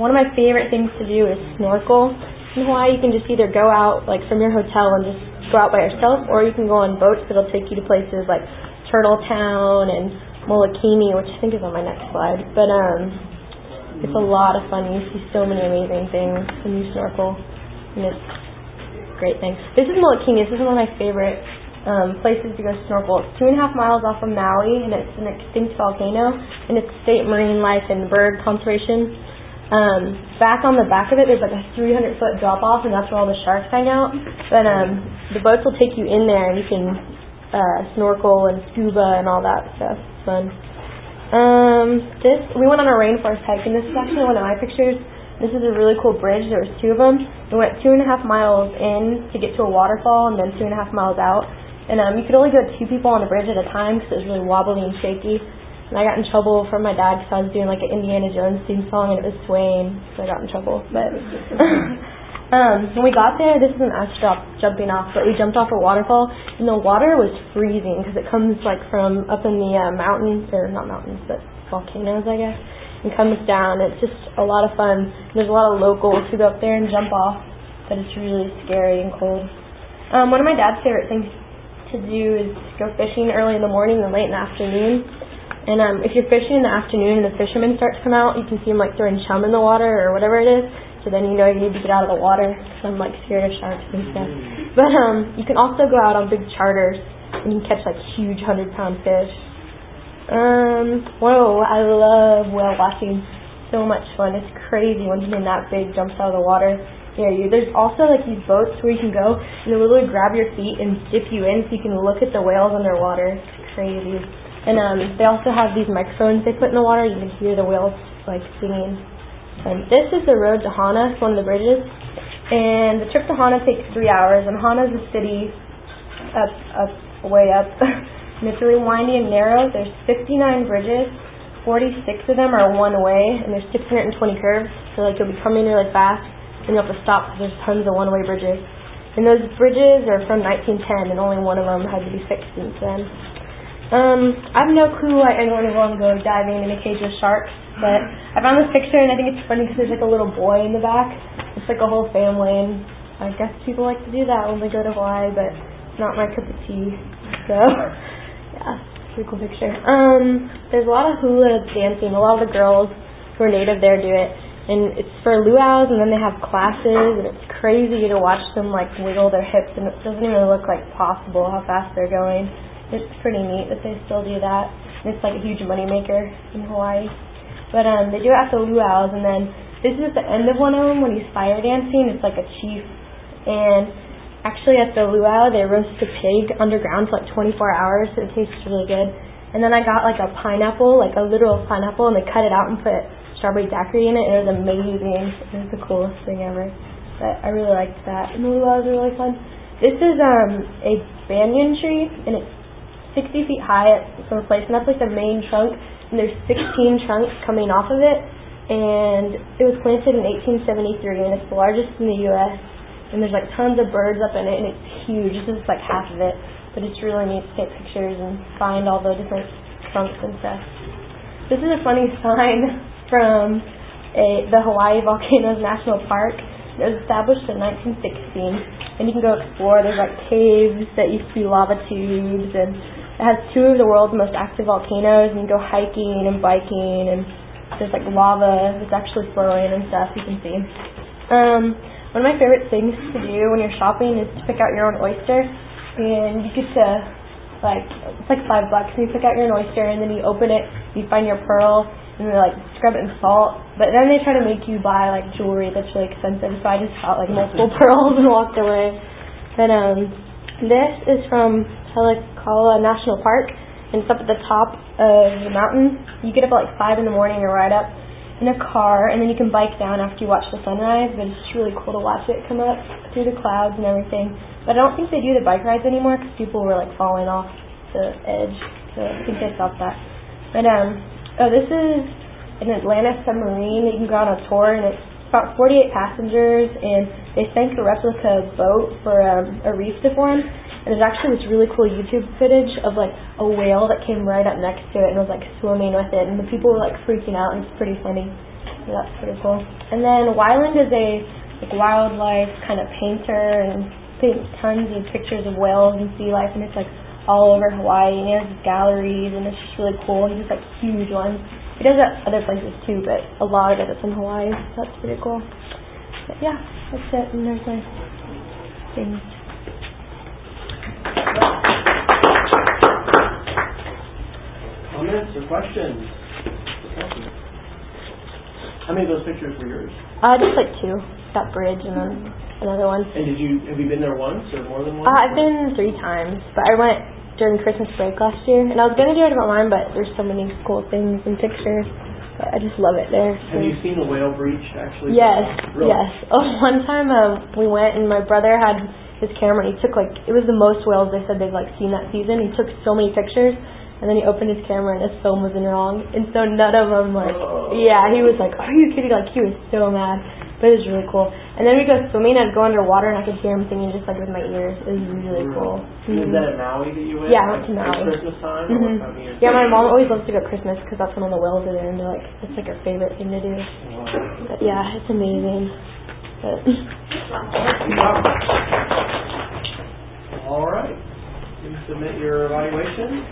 one of my favorite things to do is snorkel. In Hawaii, you can just either go out like from your hotel and just go out by yourself, or you can go on boats that'll take you to places like Turtle Town and Molokini, which I think is on my next slide. But um, it's a lot of fun. You see so many amazing things when you snorkel, and it's great thing. This is Molokini. This is one of my favorite um, places to go snorkel. It's two and a half miles off of Maui, and it's an extinct volcano, and it's state marine life and bird conservation. Um, back on the back of it, there's like a 300 foot drop off, and that's where all the sharks hang out. But um, the boats will take you in there, and you can uh, snorkel and scuba and all that stuff. It's fun. Um, this we went on a rainforest hike, and this is actually one of my pictures. This is a really cool bridge. There was two of them. We went two and a half miles in to get to a waterfall, and then two and a half miles out. And um, you could only go two people on the bridge at a time because it was really wobbly and shaky. And I got in trouble from my dad because I was doing like an Indiana Jones theme song and it was swaying, so I got in trouble. But (laughs) um, when we got there, this is an us jumping off, but we jumped off a waterfall and the water was freezing because it comes like from up in the uh, mountains or not mountains, but volcanoes, I guess, and comes down. It's just a lot of fun. There's a lot of locals who go up there and jump off, but it's really scary and cold. Um, one of my dad's favorite things to do is go fishing early in the morning and late in the afternoon. And um, if you're fishing in the afternoon and the fishermen start to come out, you can see them like throwing chum in the water or whatever it is. So then you know you need to get out of the water because I'm like scared of sharks and stuff. But um, you can also go out on big charters and you can catch like huge hundred pound fish. Um, whoa, I love whale watching. So much fun. It's crazy when something that big jumps out of the water near you. There's also like these boats where you can go and they literally grab your feet and dip you in so you can look at the whales underwater. It's crazy. And um, they also have these microphones they put in the water. You can hear the whales like singing. And this is the road to Hana. One of the bridges. And the trip to Hana takes three hours. And Hana is a city up, up, way up. (laughs) and it's really windy and narrow. There's 59 bridges. 46 of them are one way, and there's 620 curves. So like you'll be coming really fast, and you have to stop because there's tons of one-way bridges. And those bridges are from 1910, and only one of them had to be fixed since then. Um, I have no clue why anyone would want to go diving in a cage with sharks, but I found this picture and I think it's funny because there's like a little boy in the back. It's like a whole family, and I guess people like to do that when they go to Hawaii, but not my cup of tea. So, yeah, pretty cool picture. Um, there's a lot of hula dancing. A lot of the girls who are native there do it, and it's for luau's, and then they have classes, and it's crazy to watch them like wiggle their hips, and it doesn't even look like possible how fast they're going it's pretty neat that they still do that. It's like a huge moneymaker in Hawaii. But um, they do it at the luau's, and then this is the end of one of them when he's fire dancing. It's like a chief, and actually at the luau they roast a pig underground for like 24 hours. So it tastes really good. And then I got like a pineapple, like a literal pineapple, and they cut it out and put strawberry daiquiri in it. It was amazing. It was the coolest thing ever. But I really liked that. And the luau's are really fun. This is um a banyan tree, and it's 60 feet high at some place, and that's like the main trunk. And there's 16 trunks coming off of it, and it was planted in 1873, and it's the largest in the U.S. And there's like tons of birds up in it, and it's huge. This is like half of it, but it's really neat to take pictures and find all the different trunks and stuff. This is a funny (laughs) sign from a, the Hawaii Volcanoes National Park. It was established in 1916, and you can go explore. There's like caves that to be lava tubes, and has two of the world's most active volcanoes. And you can go hiking and biking, and there's like lava that's actually flowing and stuff. You can see. Um, one of my favorite things to do when you're shopping is to pick out your own oyster, and you get to like it's like five bucks, and you pick out your own oyster, and then you open it, you find your pearl, and they like scrub it in salt. But then they try to make you buy like jewelry that's really expensive. So I just got like multiple (laughs) pearls and walked away. But um, this is from Haleakala National Park, and it's up at the top of the mountain. You get up at like five in the morning and ride up in a car, and then you can bike down after you watch the sunrise. But it's just really cool to watch it come up through the clouds and everything. But I don't think they do the bike rides anymore because people were like falling off the edge. So I think they stopped that. But um, Oh, this is an Atlantis submarine that you can go on a tour, and it's about 48 passengers, and they sank a replica boat for um, a reef to form. And there's actually this really cool YouTube footage of like a whale that came right up next to it and was like swimming with it, and the people were like freaking out, and it's pretty funny. So that's pretty cool. And then Wyland is a like wildlife kind of painter and paints tons of pictures of whales and sea life, and it's like all over Hawaii, and he has galleries, and it's just really cool. He has like huge ones. He does it other places too, but a lot of it is in Hawaii, so that's pretty cool. But yeah, that's it. And there's my things. Comments or questions? How many of those pictures were yours? Uh, just like two. That bridge and then another one. And did you have you been there once or more than once? Uh, I've been three times, but I went during Christmas break last year, and I was gonna do it at mine, but there's so many cool things and pictures. But I just love it there. So. Have you seen the whale breach actually? Yes, really? yes. (laughs) Oh, one time uh, we went, and my brother had his camera, and he took like it was the most whales they said they've like seen that season. He took so many pictures. And then he opened his camera and his film wasn't wrong. And so none of them like, oh. yeah, he was like, are you kidding? Like he was so mad. But it was really cool. And then we go swimming. I'd go underwater and I could hear him singing just like with my ears. It was really cool. Mm-hmm. Is that at Maui that you went? Yeah, I went to Maui. Christmas time? Mm-hmm. time yeah, my mom always loves to go at Christmas because that's when all the whales are there and they're like, it's like her favorite thing to do. Wow. But yeah, it's amazing. But (laughs) all right. You submit your evaluation.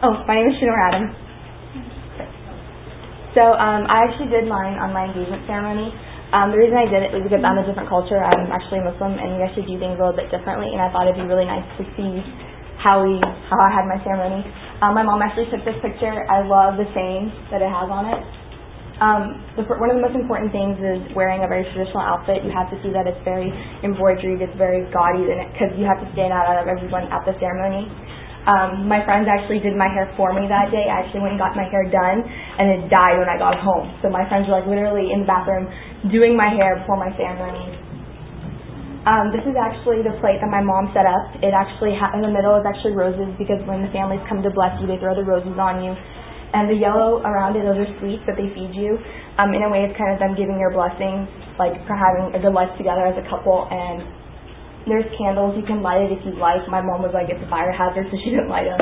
Oh, my name is Shinor Adam. So um, I actually did mine on my engagement ceremony. Um, the reason I did it was because I'm a different culture. I'm actually Muslim, and we actually do things a little bit differently. And I thought it'd be really nice to see how we how I had my ceremony. Um, my mom actually took this picture. I love the saying that it has on it. Um, the, one of the most important things is wearing a very traditional outfit. You have to see that it's very embroidered, it's very gaudy, because you have to stand out out of everyone at the ceremony. Um, my friends actually did my hair for me that day. I actually went and got my hair done, and it died when I got home. So my friends were like literally in the bathroom doing my hair before my ceremony. Um, this is actually the plate that my mom set up. It actually ha- in the middle is actually roses because when the families come to bless you, they throw the roses on you, and the yellow around it, those are sweets that they feed you. Um, in a way, it's kind of them giving your blessing, like for having a good life together as a couple, and there's candles. You can light it if you like. My mom was like, it's a fire hazard, so she didn't light them.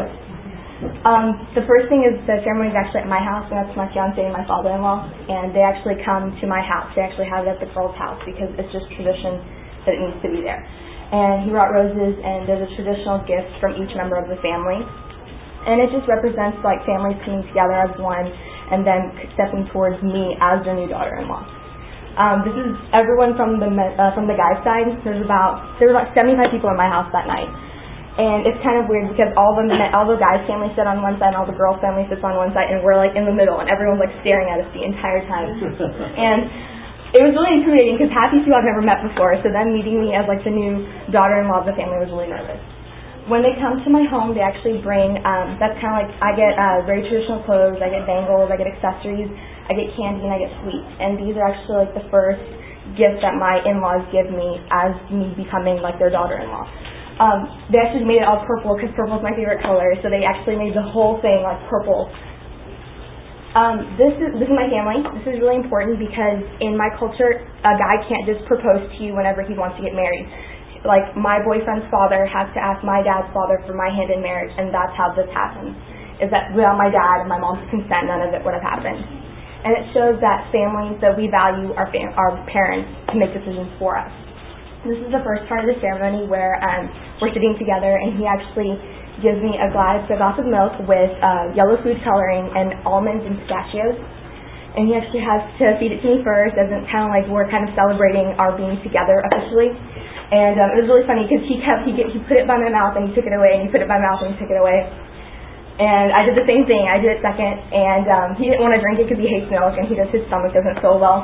Um, the first thing is the ceremony is actually at my house, and that's my fiance and my father-in-law. And they actually come to my house. They actually have it at the girl's house because it's just tradition that it needs to be there. And he brought roses, and there's a traditional gift from each member of the family. And it just represents like families coming together as one, and then stepping towards me as their new daughter-in-law. Um, this is everyone from the uh, from the guy's side. There's about there were about 75 people in my house that night, and it's kind of weird because all the men, all the guys' family sit on one side, and all the girls' family sits on one side, and we're like in the middle, and everyone's like staring at us the entire time. (laughs) and it was really intimidating because half these people I've never met before, so them meeting me as like the new daughter-in-law of the family was really nervous. When they come to my home, they actually bring. Um, that's kind of like I get uh, very traditional clothes. I get bangles. I get accessories I get candy and I get sweets. And these are actually like the first gifts that my in-laws give me as me becoming like their daughter-in-law. Um, they actually made it all purple because purple is my favorite color, so they actually made the whole thing like purple. Um, this is this is my family. This is really important because in my culture, a guy can't just propose to you whenever he wants to get married. Like my boyfriend's father has to ask my dad's father for my hand in marriage, and that's how this happens. Is that without my dad and my mom's consent, none of it would have happened. And it shows that families that we value our fam- our parents to make decisions for us. This is the first part of the ceremony where um, we're sitting together, and he actually gives me a glass, a glass of milk with uh, yellow food coloring and almonds and pistachios. And he actually has to feed it to me first, as it's kind of like we're kind of celebrating our being together officially. And um, it was really funny because he kept he get, he put it by my mouth and he took it away, and he put it by my mouth and he took it away. And I did the same thing. I did it second, and um, he didn't want to drink it because he hates milk, and he does his stomach doesn't feel well.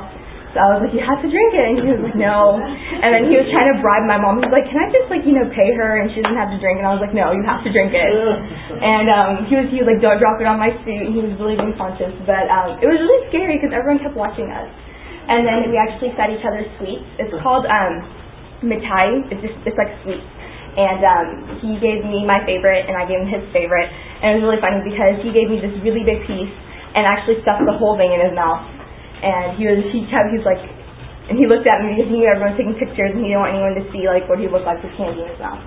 So I was like, you have to drink it. And he was like, no. And then he was trying to bribe my mom. He was like, can I just like, you know, pay her and she doesn't have to drink? And I was like, no, you have to drink it. And um, he was, he was like, don't drop it on my suit. And he was really being conscious. But um, it was really scary because everyone kept watching us. And then we actually fed each other sweets. It's called um, mithai. It's just, it's like sweets. And um, he gave me my favorite and I gave him his favorite. And it was really funny because he gave me this really big piece and actually stuffed the whole thing in his mouth and he was he kept he's like and he looked at me because he knew everyone was taking pictures and he didn't want anyone to see like what he looked like with candy in his mouth.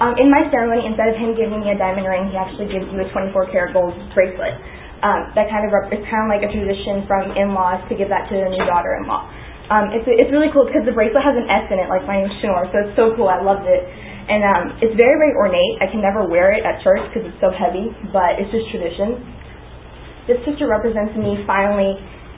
Um, in my ceremony, instead of him giving me a diamond ring, he actually gives you a 24 karat gold bracelet. Um, that kind of rep- it's kind of like a tradition from in-laws to give that to the new daughter-in-law. Um, it's it's really cool because the bracelet has an S in it, like my name's Shinor, so it's so cool. I loved it, and um, it's very very ornate. I can never wear it at church because it's so heavy, but it's just tradition. This picture represents me finally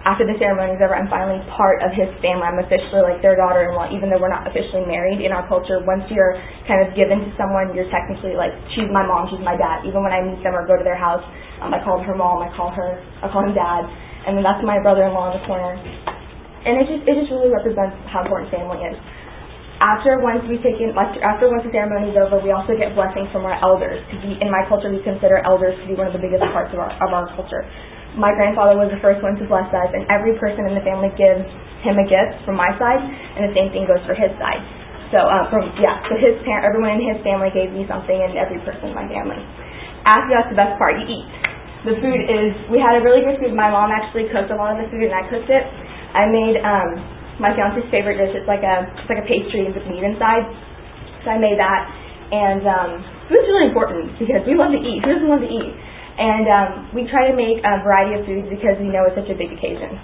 after the ceremony is over, I'm finally part of his family. I'm officially like their daughter-in-law, even though we're not officially married in our culture. Once you're kind of given to someone, you're technically like, she's my mom, she's my dad. Even when I meet them or go to their house, um, I call her mom, I call her, I call him dad, and then that's my brother-in-law in the corner. And it just, it just really represents how important family is. After once we take in, after once the ceremony is over, we also get blessings from our elders. Because in my culture, we consider elders to be one of the biggest parts of our of our culture my grandfather was the first one to bless us, and every person in the family gives him a gift from my side, and the same thing goes for his side. So, uh, from yeah, so his parent, everyone in his family gave me something, and every person in my family. After that's the best part, you eat. The food is, we had a really good food. My mom actually cooked a lot of the food, and I cooked it. I made um, my fiance's favorite dish. It's like a, it's like a pastry with meat inside. So I made that, and um, food's really important because we love to eat. Who doesn't love to eat? And um, we try to make a variety of foods because we know it's such a big occasion.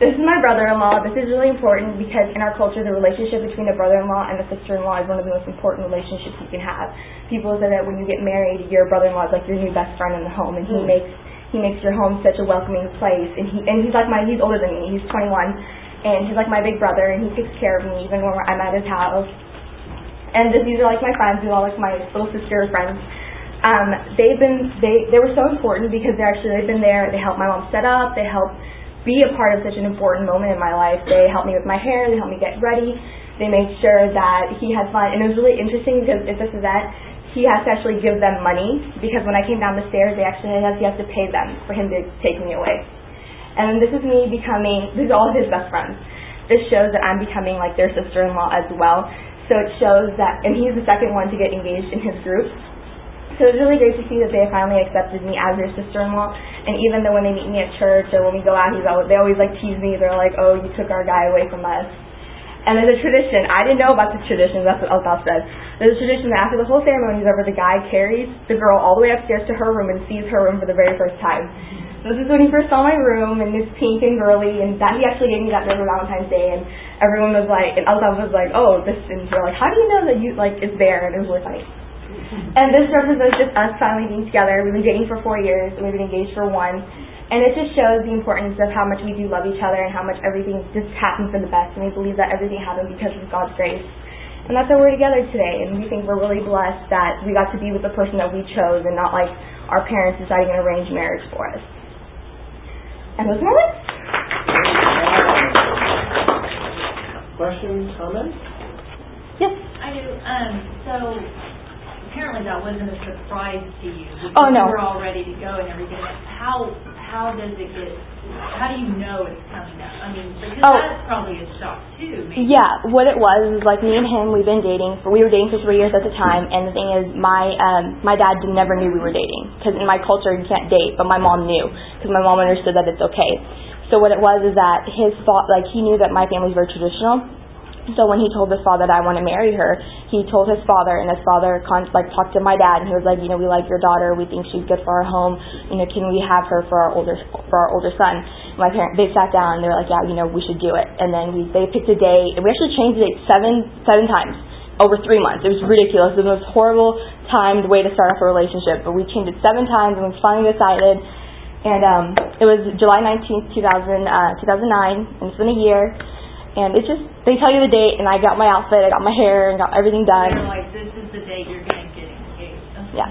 This is my brother-in-law. This is really important because in our culture, the relationship between a brother-in-law and a sister-in-law is one of the most important relationships you can have. People say that when you get married, your brother-in-law is like your new best friend in the home, and he mm. makes he makes your home such a welcoming place. And he and he's like my he's older than me. He's 21, and he's like my big brother, and he takes care of me even when I'm at his house. And this, these are like my friends, who are like my little sister friends. Um, they've been they they were so important because they're actually they've been there. They helped my mom set up. They helped be a part of such an important moment in my life. They helped me with my hair. They helped me get ready. They made sure that he had fun, and it was really interesting because if this is that he has to actually give them money because when I came down the stairs, they actually has he has to pay them for him to take me away. And this is me becoming. These are all his best friends. This shows that I'm becoming like their sister-in-law as well. So it shows that, and he's the second one to get engaged in his group. So it was really great to see that they finally accepted me as their sister-in-law. And even though when they meet me at church or when we go out, he's always, they always like tease me. They're like, "Oh, you took our guy away from us." And there's a tradition. I didn't know about this tradition. That's what Altaf said. There's a tradition that after the whole ceremony is over, the guy carries the girl all the way upstairs to her room and sees her room for the very first time. This is when he first saw my room, and it's pink and girly, and that he actually gave me that for Valentine's Day, and everyone was like, and Altaf was like, "Oh, this," and we're like, "How do you know that you like is there?" And it was funny. And this represents just us finally being together. We've been dating for four years, and we've been engaged for one. And it just shows the importance of how much we do love each other and how much everything just happens for the best. And we believe that everything happened because of God's grace. And that's why we're together today. And we think we're really blessed that we got to be with the person that we chose and not like our parents deciding an arranged marriage for us. And those moments? Questions, comments? Yes. I do. Um, so apparently that wasn't a surprise to you. Oh no. You were all ready to go and everything. How how does it get, how do you know it's coming up? I mean, because Oh. that's probably a shock too, maybe. Yeah, what it was is like me and him, we've been dating. For, we were dating for three years at the time, and the thing is, my um, my dad never knew we were dating because in my culture you can't date, but my mom knew because my mom understood that it's okay. So what it was is that his thought, like he knew that my family's very traditional. So when he told his father that I want to marry her, he told his father, and his father con- like talked to my dad, and he was like, you know, we like your daughter, we think she's good for our home, you know, can we have her for our older for our older son? My parents they sat down and they were like, yeah, you know, we should do it. And then we they picked a date, and we actually changed the date seven seven times over three months. It was ridiculous. The most horrible timed way to start off a relationship, but we changed it seven times, and we finally decided. And um, it was July 19th, 2000, uh, 2009, and it's been a year. And it's just, they tell you the date, and I got my outfit, I got my hair, and got everything done. They're done. like, this is the date you're gonna get engaged. Yeah.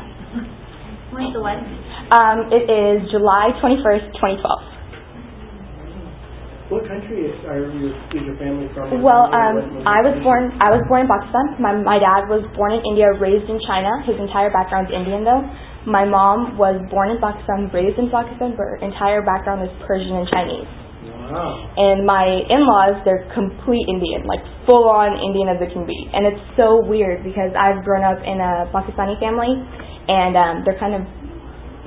When's the wedding? Um, it is July 21st, 2012. What country is, are your, is your family from? Well, um, I was born. I was born in Pakistan. My my dad was born in India, raised in China. His entire background's Indian, though. My mom was born in Pakistan, raised in Pakistan, but her entire background is Persian and Chinese. Wow. And my in-laws, they're complete Indian, like full-on Indian as it can be. And it's so weird because I've grown up in a Pakistani family, and um, they're kind of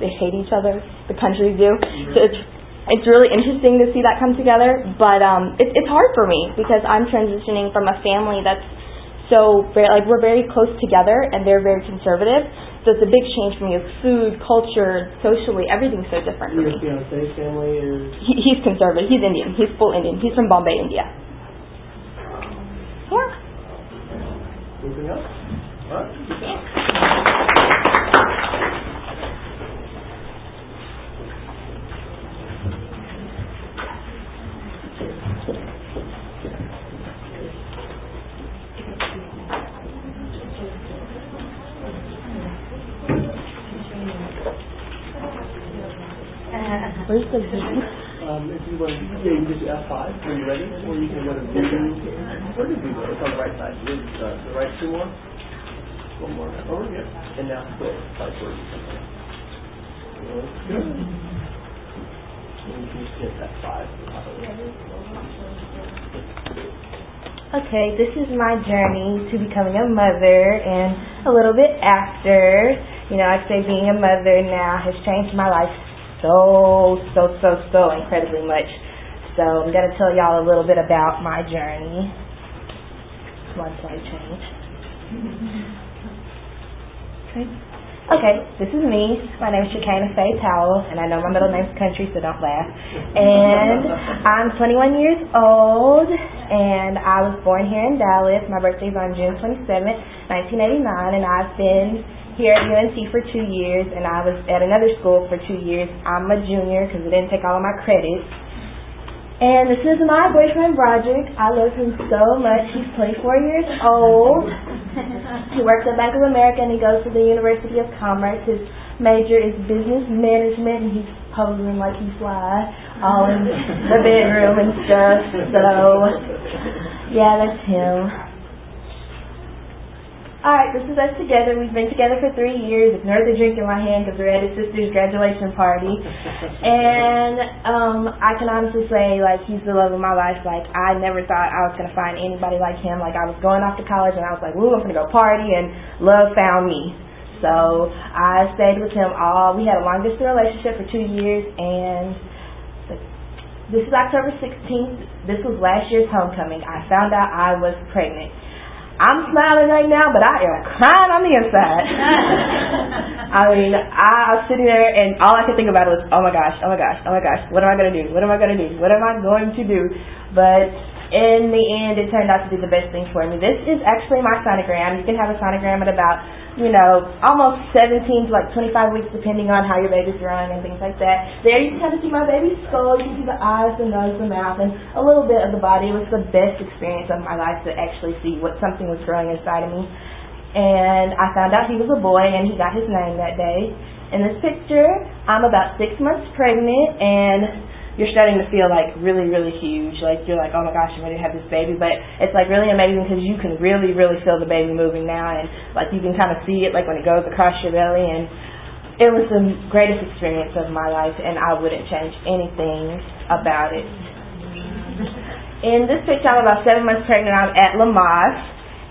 they hate each other. The countries do. So it's it's really interesting to see that come together. But um, it, it's hard for me because I'm transitioning from a family that's so very, like we're very close together, and they're very conservative. So it's a big change for me of food, culture, socially, everything's so different for Your me. fiance's family is, He, he's conservative. He's Indian. He's full Indian. He's from Bombay, India. Yeah. anything else? All right. Where's the bee? Um, if you want, yeah, you just F five when you're ready, or you can go to view. Where did we go? It's on the right side. Uh, the right two more. One more. Oh, we're. And now quit. Five words. Good. And you can just hit F five. Okay, this is my journey to becoming a mother and a little bit after. You know, I'd say being a mother now has changed my life so, so, so, so incredibly much. So I'm going to tell y'all a little bit about my journey. One slide change. Okay. Okay, this is me. My name is Shekinah Faye Towell, and I know my middle name's Country, so don't laugh. And (laughs) I'm 21 years old, and I was born here in Dallas. My birthday's on June 27th, 1989, and I've been here at UNT for two years, and I was at another school for two years. I'm a junior because I didn't take all of my credits. And this is my boyfriend, Broderick. I love him so much. He's 24 years old. He works at Bank of America and he goes to the University of Commerce. His major is business management and he's posing like he's fly all in the bedroom and stuff. So, yeah, that's him. Alright, this is us together. We've been together for three years. Ignore the drink in my hand because we're at his sister's graduation party. (laughs) And um, I can honestly say, like, he's the love of my life. Like, I never thought I was going to find anybody like him. Like, I was going off to college and I was like, woo, I'm going to go party. And love found me. So I stayed with him all, we had a long distance relationship for two years. And this is October 16th. This was last year's homecoming. I found out I was pregnant. I'm smiling right now, but I am crying on the inside. (laughs) I mean, I was sitting there and all I could think about was, oh my gosh, oh my gosh, oh my gosh, what am I going to do? What am I going to do? What am I going to do? But in the end, it turned out to be the best thing for me. This is actually my sonogram. You can have a sonogram at about, you know, almost 17 to like 25 weeks, depending on how your baby's growing and things like that. There you can kind of see my baby's skull. You can see the eyes, the nose, the mouth, and a little bit of the body. It was the best experience of my life to actually see what something was growing inside of me. And I found out he was a boy, and he got his name that day. In this picture, I'm about six months pregnant, and you're starting to feel like really, really huge. Like you're like, oh my gosh, I'm ready to have this baby. But it's like really amazing because you can really, really feel the baby moving now, and like you can kind of see it like when it goes across your belly. And it was the greatest experience of my life, and I wouldn't change anything about it. In this picture, I'm about seven months pregnant. I'm at Lamaze,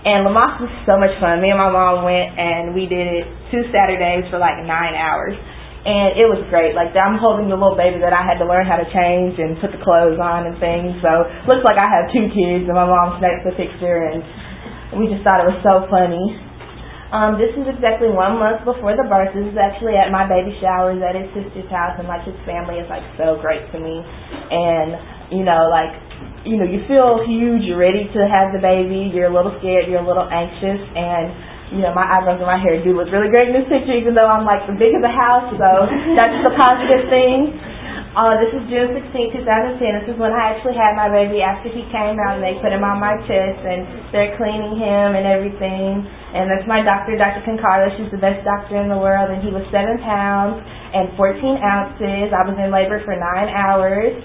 and Lamaze was so much fun. Me and my mom went, and we did it two Saturdays for like nine hours and it was great. Like I'm holding the little baby that I had to learn how to change and put the clothes on and things. So looks like I have two kids, and my mom snapped the picture, and we just thought it was so funny. Um, this is exactly one month before the birth. This is actually at my baby showers at his sister's house, and like his family is like so great to me, and you know like you know you feel huge, you're ready to have the baby, you're a little scared, you're a little anxious, and you know, my eyebrows and my hair do look really great in this picture, even though I'm like the big of the house, so (laughs) that's the positive thing. Uh, this is June 16, 2010. This is when I actually had my baby after he came out and they put him on my chest and they're cleaning him and everything. And that's my doctor, Dr. Concarlo. She's the best doctor in the world and he was 7 pounds and 14 ounces. I was in labor for 9 hours.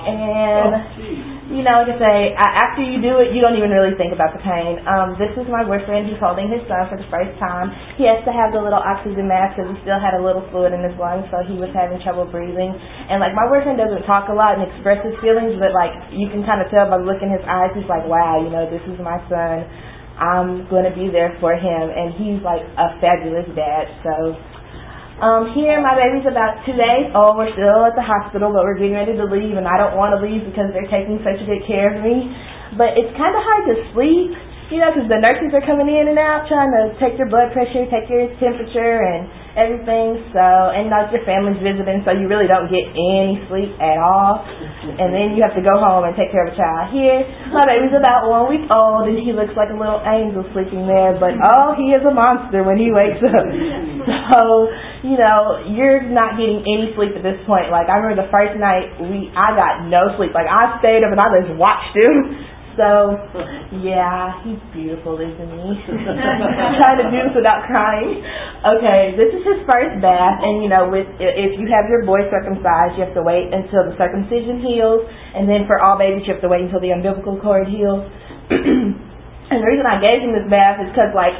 And you know, like I say, after you do it, you don't even really think about the pain. Um, this is my boyfriend. He's holding his son for the first time. He has to have the little oxygen mask because he still had a little fluid in his lungs, so he was having trouble breathing. And like my boyfriend doesn't talk a lot and express his feelings, but like you can kind of tell by looking his eyes, he's like, wow, you know, this is my son. I'm going to be there for him, and he's like a fabulous dad. So um, here, my baby's about two days old. We're still at the hospital, but we're getting ready to leave, and I don't want to leave because they're taking such good care of me. But it's kind of hard to sleep, you know, because the nurses are coming in and out trying to take your blood pressure, take your temperature, and everything. So, and like your family's visiting, so you really don't get any sleep at all. And then you have to go home and take care of a child. Here, my baby's about one week old, and he looks like a little angel sleeping there. But oh, he is a monster when he wakes up. (laughs) So, you know, you're not getting any sleep at this point. Like I remember the first night we, I got no sleep. Like I stayed up and I just watched him so, yeah, he's beautiful, isn't he? (laughs) I'm trying to do this without crying. Okay, this is his first bath, and you know, with if you have your boy circumcised, you have to wait until the circumcision heals, and then for all babies, you have to wait until the umbilical cord heals. (clears throat) and the reason I gave him this bath is because, like,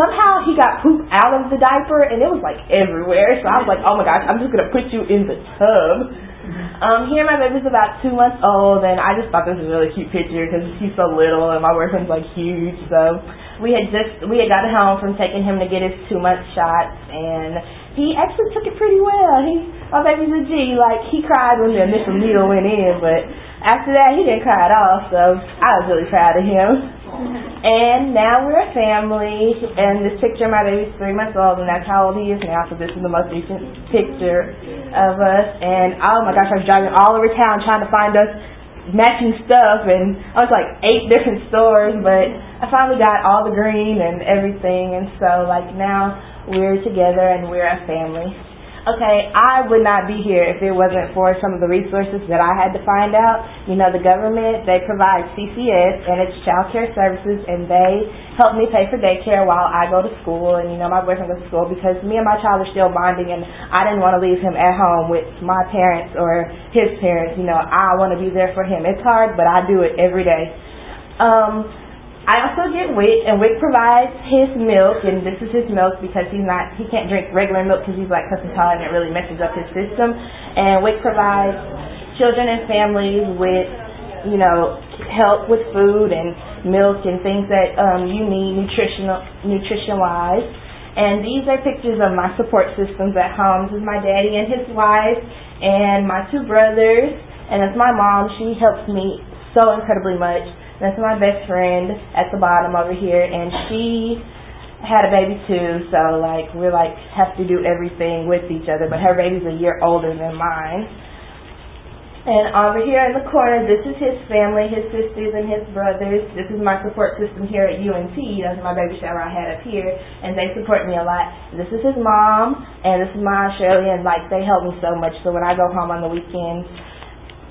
somehow he got poop out of the diaper, and it was like everywhere. So I was like, oh my gosh, I'm just gonna put you in the tub. (laughs) Um, here my baby's about two months old, and I just thought this was a really cute picture because he's so little, and my boyfriend's like huge. So we had just we had gotten home from taking him to get his two month shots, and he actually took it pretty well. He my baby's a G. Like he cried when the initial needle went in, but after that he didn't cry at all. So I was really proud of him. And now we're a family, and this picture my baby's three months old, and that's how old he is now, so this is the most recent picture of us. And oh my gosh, I was driving all over town trying to find us matching stuff, and I was like eight different stores, but I finally got all the green and everything, and so like now we're together and we're a family okay, I would not be here if it wasn't for some of the resources that I had to find out. You know, the government, they provide CCS and it's child care services and they help me pay for daycare while I go to school and, you know, my boyfriend goes to school because me and my child are still bonding and I didn't want to leave him at home with my parents or his parents. You know, I want to be there for him. It's hard, but I do it every day. Um, I also get WIC, and WIC provides his milk, and this is his milk because he's not, he can't drink regular milk because he's lactose intolerant. It really messes up his system. And WIC provides children and families with, you know, help with food and milk and things that um, you need nutritional, nutrition-wise. And these are pictures of my support systems at home. This is my daddy and his wife, and my two brothers, and it's my mom. She helps me so incredibly much. That's my best friend at the bottom over here, and she had a baby too, so like we're like have to do everything with each other. But her baby's a year older than mine. And over here in the corner, this is his family, his sisters and his brothers. This is my support system here at UNT. That's my baby shower I had up here, and they support me a lot. This is his mom, and this is my Shirley, and like they help me so much. So when I go home on the weekends,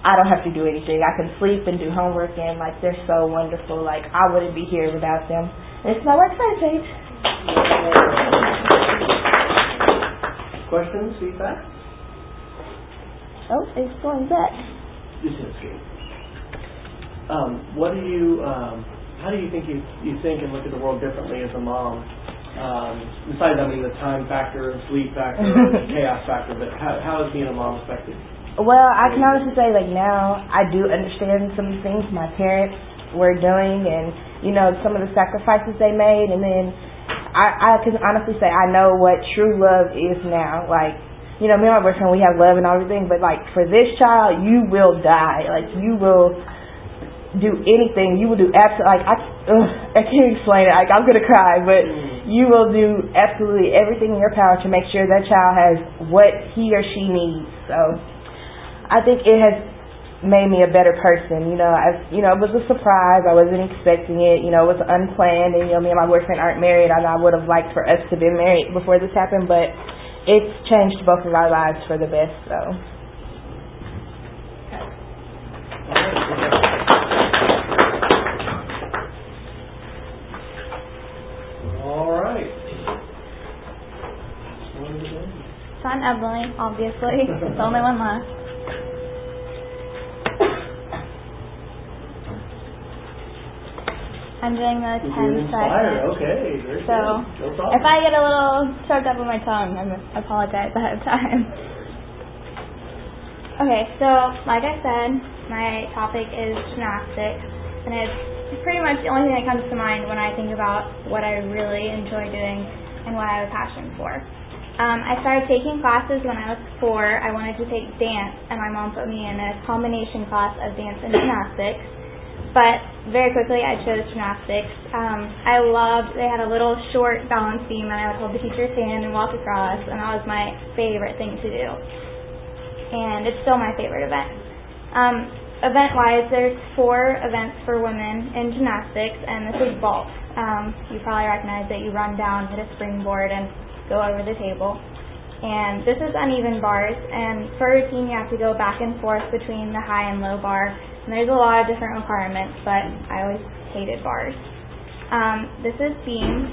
I don't have to do anything. I can sleep and do homework and like they're so wonderful. Like I wouldn't be here without them. And it's my website page. Questions, feedback? Oh, it's going back. This is good. Um, what do you um, how do you think you you think and look at the world differently as a mom Um, besides, I mean, the time factor, sleep factor, (laughs) chaos factor, but how, how is being a mom affected? Well, I can honestly say, like now, I do understand some of the things my parents were doing, and you know, some of the sacrifices they made, and then I, I can honestly say I know what true love is now. Like, you know, me and my boyfriend, we have love and all everything, but like for this child, you will die. Like, you will do anything. You will do absolutely like I ugh, I can't explain it. Like I'm gonna cry, but mm. you will do absolutely everything in your power to make sure that child has what he or she needs. So I think it has made me a better person. You know, I you know it was a surprise. I wasn't expecting it. You know, it was unplanned, and you know me and my boyfriend aren't married, and I would have liked for us to be married before this happened, but it's changed both of our lives for the best. So. All right. Son Emily, obviously. the only one left. I'm doing the You're 10 seconds. Okay, very So, good. If I get a little choked up on my tongue, I apologize (laughs) ahead of time. Okay, so like I said, my topic is gymnastics, and it's pretty much the only thing that comes to mind when I think about what I really enjoy doing and what I have a passion for. Um, I started taking classes when I was four. I wanted to take dance, and my mom put me in a combination class of dance and gymnastics. But very quickly, I chose gymnastics. Um, I loved. They had a little short balance beam, and I would hold the teacher's hand and walk across, and that was my favorite thing to do. And it's still my favorite event. Um, event-wise, there's four events for women in gymnastics, and this is vault. Um, you probably recognize that you run down, hit a springboard, and go over the table. And this is uneven bars, and for routine, you have to go back and forth between the high and low bar. And there's a lot of different requirements, but I always hated bars. Um, this is beam,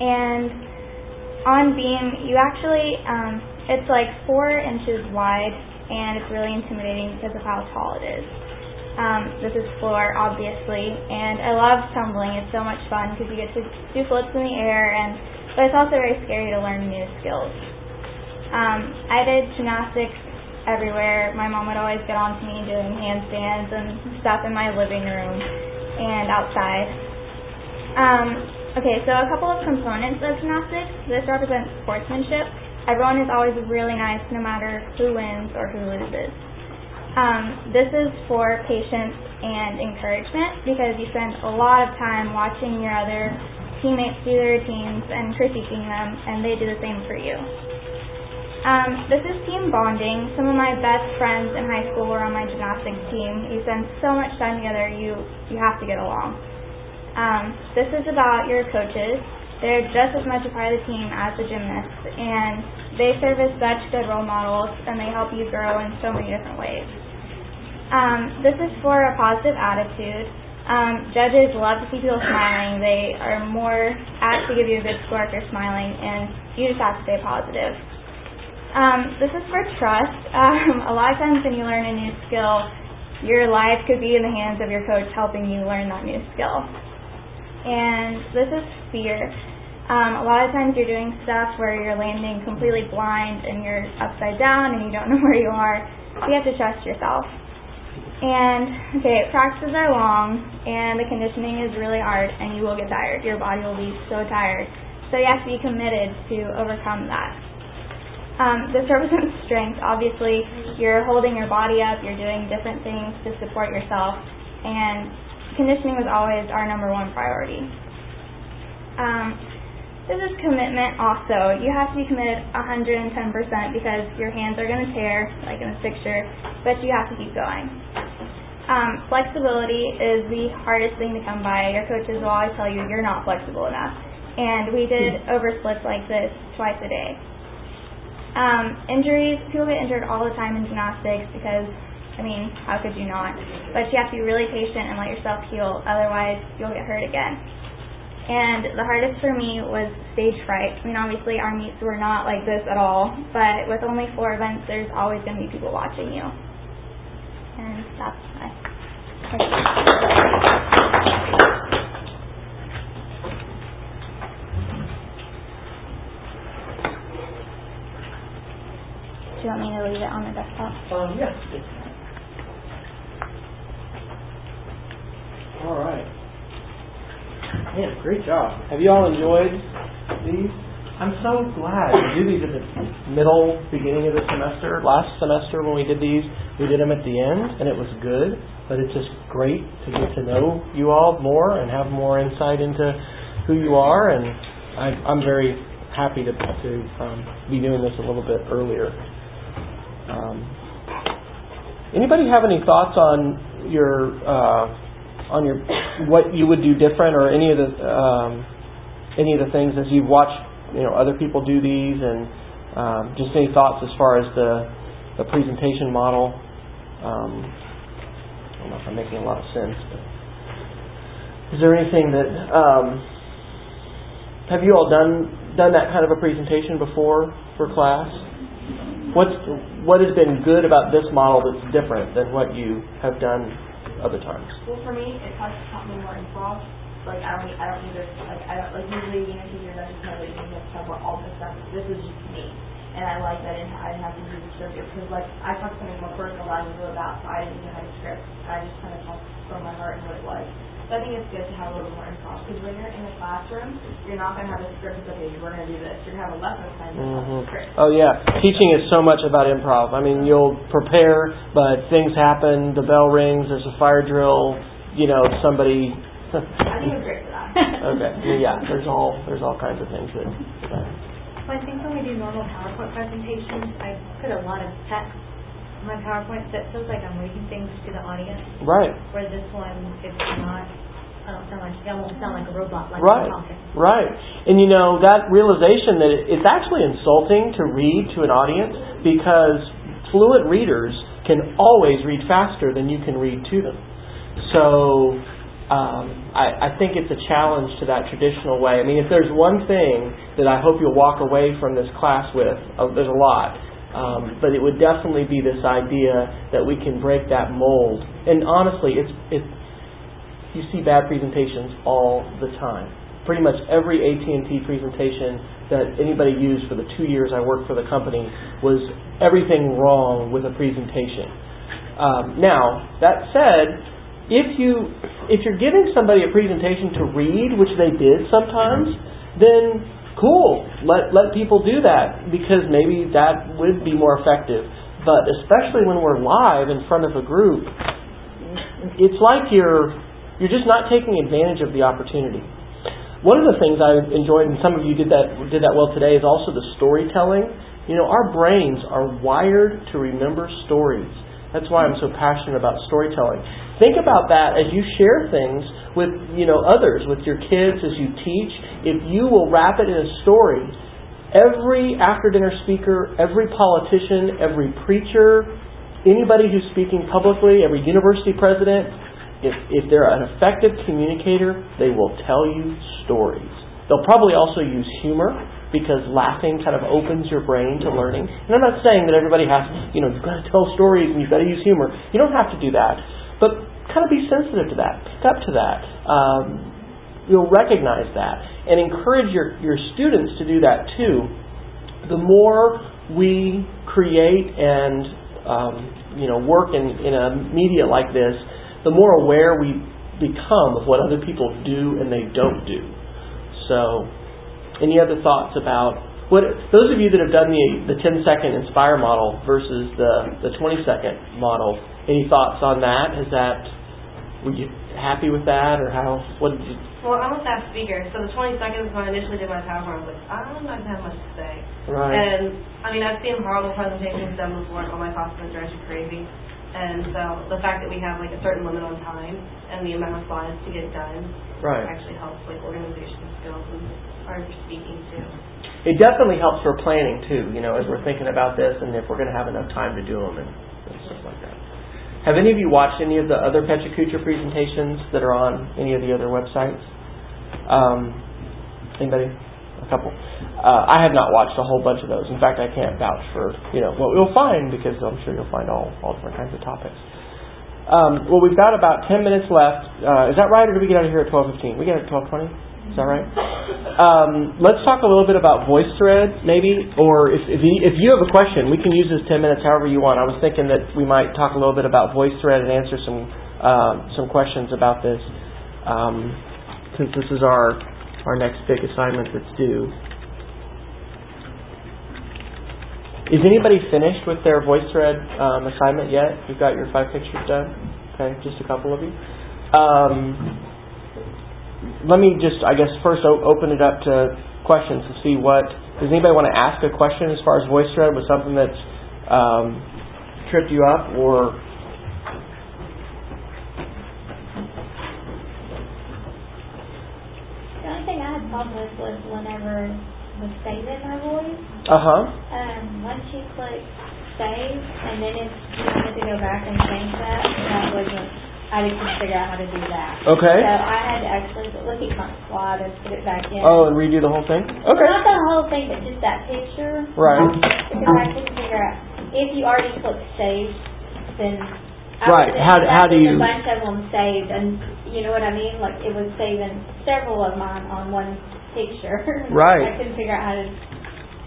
and on beam, you actually, um, it's like four inches wide, and it's really intimidating because of how tall it is. Um, this is floor, obviously, and I love tumbling. It's so much fun because you get to do flips in the air, and but it's also very scary to learn new skills. Um, I did gymnastics everywhere. My mom would always get on to me doing handstands and stuff in my living room and outside. Um, okay, so a couple of components of gymnastics. This represents sportsmanship. Everyone is always really nice no matter who wins or who loses. Um, this is for patience and encouragement because you spend a lot of time watching your other teammates do their routines and critiquing them, and they do the same for you. Um, this is team bonding. Some of my best friends in high school were on my gymnastics team. You spend so much time together, you you have to get along. Um, this is about your coaches. They're just as much a part of the team as the gymnasts, and they serve as such good role models, and they help you grow in so many different ways. Um, this is for a positive attitude. Um, judges love to see people smiling. They are more apt to give you a good score if you're smiling, and you just have to stay positive. Um, this is for trust. (laughs) Um, a lot of times when you learn a new skill, your life could be in the hands of your coach helping you learn that new skill. And this is fear. Um, a lot of times you're doing stuff where you're landing completely blind and you're upside down and you don't (laughs) know where you are. So you have to trust yourself. And okay, practices are long and the conditioning is really hard and you will get tired. Your body will be so tired. So you have to be committed to overcome that. Um, this represents strength. Obviously, you're holding your body up, you're doing different things to support yourself, and conditioning was always our number one priority. Um, this is commitment also. You have to be committed 110% because your hands are going to tear, like in this picture, but you have to keep going. Um, flexibility is the hardest thing to come by. Your coaches will always tell you you're not flexible enough. And we did oversplits like this twice a day. Um, injuries, people get injured all the time in gymnastics because, I mean, how could you not? But you have to be really patient and let yourself heal, otherwise you'll get hurt again. And the hardest for me was stage fright. I mean, obviously our meets were not like this at all, but with only four events, there's always going to be people watching you. And that's my want me to leave it on the desktop? Um, yeah. All right. Man, great job. Have you all enjoyed these? I'm so glad we do these at the middle, beginning of the semester. Last semester when we did these, we did them at the end, and it was good. But it's just great to get to know you all more and have more insight into who you are. And I, I'm very happy to to um, be doing this a little bit earlier. Um, anybody have any thoughts on your uh, on your what you would do different, or any of the um, any of the things as you've watched you know other people do these, and um, just any thoughts as far as the the presentation model. Um, I don't know if I'm making a lot of sense, but is there anything that um, have you all done done that kind of a presentation before for class? What's what has been good about this model that's different than what you have done other times? Well, for me, it has taught me more improv. Like I don't, I don't need to, like I don't, like usually you know teachers I just know that you need to cover all this stuff. This is just me, and I like that I didn't, have to do the script because like I talked something more personal I knew about, so I didn't even have a script. I just kind of talked from my heart and what it was. So I think it's good to have a little more improv because when you're in a classroom, you're not going to have a script that okay, we're going to do this. You're going to have a lesson plan Mm-hmm. Oh yeah, teaching is so much about improv. I mean, you'll prepare, but things happen. The bell rings. There's a fire drill. You know, somebody. (laughs) I think it's great for that. okay. Yeah. There's all there's all kinds of things that. that Well, I think when we do normal PowerPoint presentations, I put a lot of text on my PowerPoint, it feels like I'm reading things to the audience. Right. Where this one, it's not, I don't sound like, I won't sound like a robot, like Right. Right. And you know, that realization that it- it's actually insulting to read to an audience because fluent readers can always read faster than you can read to them. So um, I, I think it's a challenge to that traditional way. I mean, if there's one thing that I hope you'll walk away from this class with, uh, there's a lot. Um, but it would definitely be this idea that we can break that mold. And honestly, it's, it's you see bad presentations all the time. Pretty much every AT&T presentation that anybody used for the two years I worked for the company was everything wrong with a presentation. Um, now that said, if you if you're giving somebody a presentation to read, which they did sometimes, then cool. Let let people do that because maybe that would be more effective. But especially when we're live in front of a group, it's like you're you're just not taking advantage of the opportunity. One of the things I enjoyed, and some of you did that did that well today, is also the storytelling. You know, our brains are wired to remember stories. That's why I'm so passionate about storytelling. Think about that as you share things with you know others, with your kids, as you teach. If you will wrap it in a story, every after dinner speaker, every politician, every preacher, anybody who's speaking publicly, every university president, if, if they're an effective communicator, they will tell you stories. They'll probably also use humor because laughing kind of opens your brain to learning. And I'm not saying that everybody has, you know, you've got to tell stories and you've got to use humor. You don't have to do that. But kind of be sensitive to that. Up to that. Um, you'll recognize that. And encourage your, your students to do that too. The more we create and um, you know work in, in a media like this, the more aware we become of what other people do and they don't do. So, any other thoughts about what those of you that have done the the 10 second inspire model versus the the 20 second model? Any thoughts on that? Is that were you happy with that, or how? What did you? Well, I'm a fast speaker, so the 20 seconds when I initially did my PowerPoint, I was like, I'm not going to have much to say. Right. And, I mean, I've seen horrible presentations done before, and all my classmates are actually crazy. And so the fact that we have, like, a certain limit on time and the amount of slides to get done Right. actually helps, like, organization skills and our speaking, too. It definitely helps for planning too. You know, as we're thinking about this, and if we're going to have enough time to do them and, and stuff like that. Have any of you watched any of the other Kucha presentations that are on any of the other websites? Um, anybody? A couple. Uh, I have not watched a whole bunch of those. In fact, I can't vouch for you know what you'll find because I'm sure you'll find all all different kinds of topics. Um, well, we've got about ten minutes left. Uh, is that right, or do we get out of here at twelve fifteen? We get out at twelve twenty. Is that right? Um, let's talk a little bit about VoiceThread, maybe, or if if you, if you have a question, we can use this ten minutes however you want. I was thinking that we might talk a little bit about VoiceThread and answer some uh, some questions about this, um, since this is our our next big assignment that's due. Is anybody finished with their VoiceThread um, assignment yet? You've got your five pictures done? Okay, just a couple of you. Um, let me just, I guess, first open it up to questions to see what. Does anybody want to ask a question as far as VoiceThread was something that's um, tripped you up or The only thing I had problem with was whenever was saving my voice. Uh huh. Um, once you click save, and then if you wanted to go back and change that, that wasn't. I just couldn't figure out how to do that. Okay. So I had to actually look at my slide and put it back in. Oh, and redo the whole thing? Okay. not the whole thing, but just that picture. Right. Um, because I couldn't figure out if you already clicked save, then. I Right. How do- how do you- A bunch of them saved, and you know what I mean. Like it was saving several of mine on one picture. (laughs) Right. I couldn't figure out how to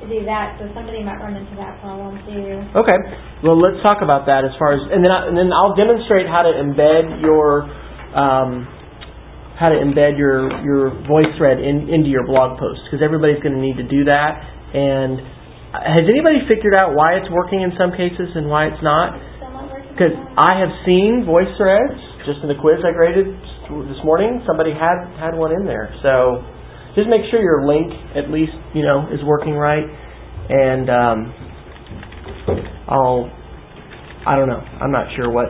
do that, so somebody might run into that problem too. Okay. Well, let's talk about that as far as, and then I, and then I'll demonstrate how to embed your um, how to embed your your voice thread in, into your blog post because everybody's going to need to do that. And has anybody figured out why it's working in some cases and why it's not? Because I have seen voice threads just in the quiz I graded this morning. Somebody had had one in there, so just make sure your link at least you know is working right. And um, I'll I don't know. I'm not sure what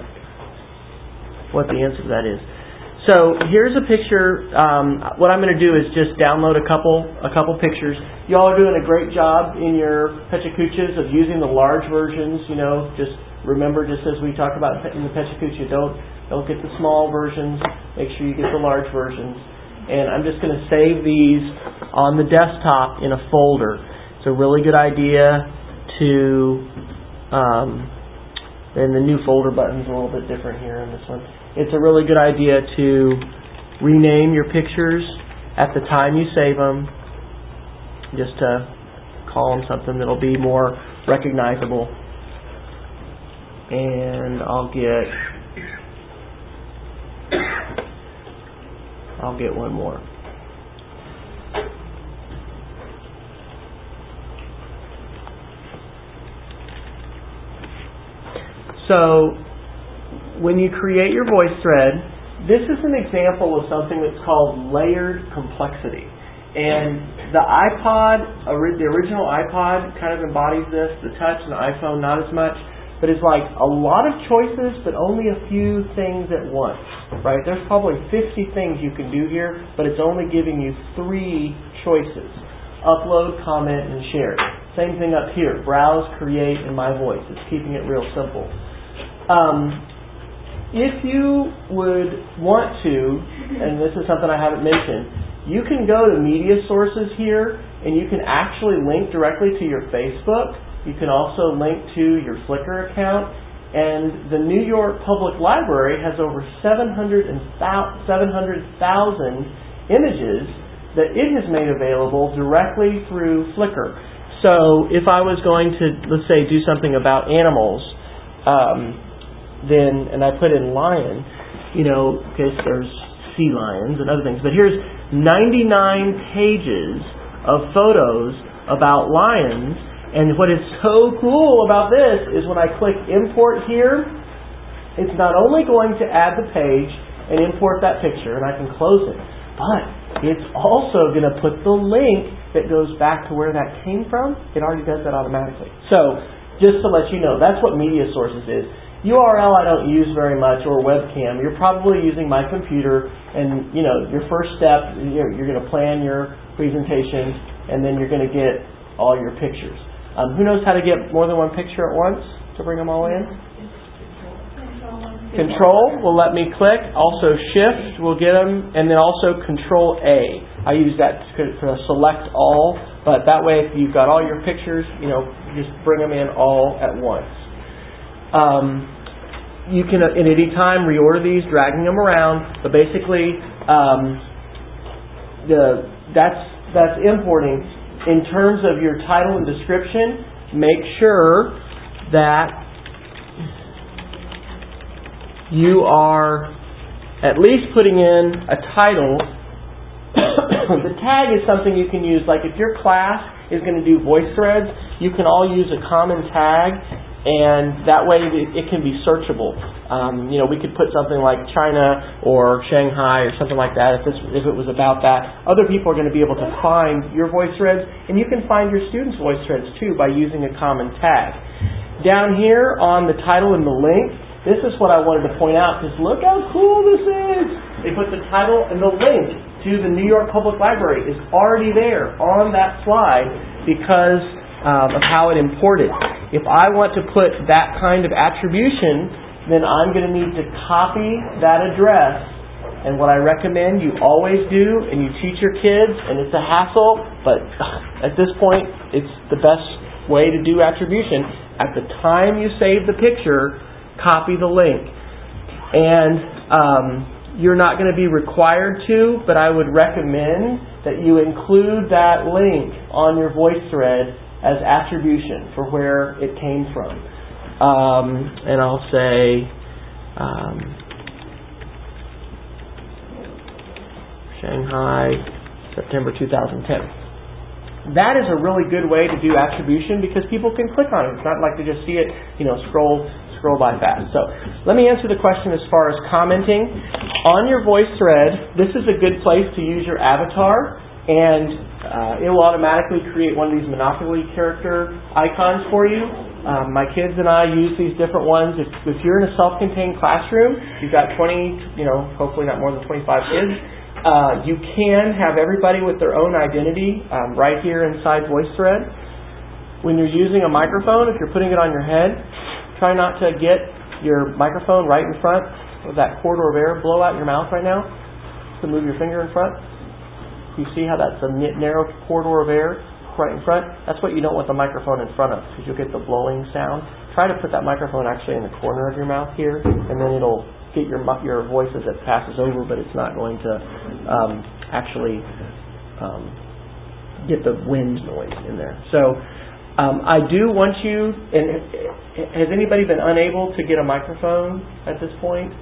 what the answer to that is. So here's a picture. Um, what I'm going to do is just download a couple a couple pictures. Y'all are doing a great job in your PechaKuchas of using the large versions. You know, just remember, just as we talked about in the PechaKucha, don't don't get the small versions. Make sure you get the large versions. And I'm just going to save these on the desktop in a folder. It's a really good idea to. Um, and the new folder button's a little bit different here on this one. It's a really good idea to rename your pictures at the time you save them, just to call them something that'll be more recognizable. And I'll get I'll get one more. So, when you create your voice thread, this is an example of something that's called layered complexity. And the iPod, the original iPod, kind of embodies this. The Touch and the iPhone, not as much. But it's like a lot of choices, but only a few things at once. Right? There's probably 50 things you can do here, but it's only giving you three choices upload, comment, and share. Same thing up here browse, create, and my voice. It's keeping it real simple. Um, if you would want to, and this is something I haven't mentioned, you can go to media sources here and you can actually link directly to your Facebook. You can also link to your Flickr account. And the New York Public Library has over 700,000 images that it has made available directly through Flickr. So if I was going to, let's say, do something about animals, um, then and I put in lion, you know, because there's sea lions and other things. But here's 99 pages of photos about lions. And what is so cool about this is when I click import here, it's not only going to add the page and import that picture, and I can close it, but it's also going to put the link that goes back to where that came from. It already does that automatically. So, just to let you know, that's what Media Sources is. URL I don't use very much or webcam. You're probably using my computer and you know your first step you're, you're going to plan your presentation and then you're going to get all your pictures. Um, who knows how to get more than one picture at once to bring them all in? Control will let me click. Also Shift will get them, and then also Control A. I use that to, select all, but that way if you've got all your pictures, you know, just bring them in all at once. Um, you can at any time reorder these, dragging them around, but basically um, the that's that's importing. In terms of your title and description, make sure that you are at least putting in a title. (coughs) the tag is something you can use. Like if your class is going to do voice threads, you can all use a common tag and that way it, can be searchable. Um, you know, we could put something like China or Shanghai or something like that if, this, if it was about that. Other people are going to be able to find your voice threads, and you can find your students' voice threads too by using a common tag. Down here on the title and the link, this is what I wanted to point out because look how cool this is. They put the title and the link to the New York Public Library is already there on that slide because um, of how it imported. If I want to put that kind of attribution, then I'm going to need to copy that address. And what I recommend you always do, and you teach your kids, and it's a hassle, but (laughs) at this point, it's the best way to do attribution. At the time you save the picture, copy the link. And um, you're not going to be required to, but I would recommend that you include that link on your voice thread as attribution for where it came from. Um, and I'll say um, Shanghai, September 2010. That is a really good way to do attribution because people can click on it. It's not like they just see it, you know, scroll scroll by fast. So let me answer the question as far as commenting. On your voice thread, this is a good place to use your avatar and uh, it will automatically create one of these Monopoly character icons for you. Um, my kids and I use these different ones. If, if you're in a self-contained classroom, you've got 20, you know, hopefully not more than 25 kids. Uh, you can have everybody with their own identity um, right here inside VoiceThread. When you're using a microphone, if you're putting it on your head, try not to get your microphone right in front of that corridor of air blow out your mouth right now. To move your finger in front. You see how that's a narrow corridor of air right in front? That's what you don't want the microphone in front of because you'll get the blowing sound. Try to put that microphone actually in the corner of your mouth here, and then it'll get your your voice as it passes over, but it's not going to um, actually um, get the wind noise in there. So um, I do want you. And has anybody been unable to get a microphone at this point?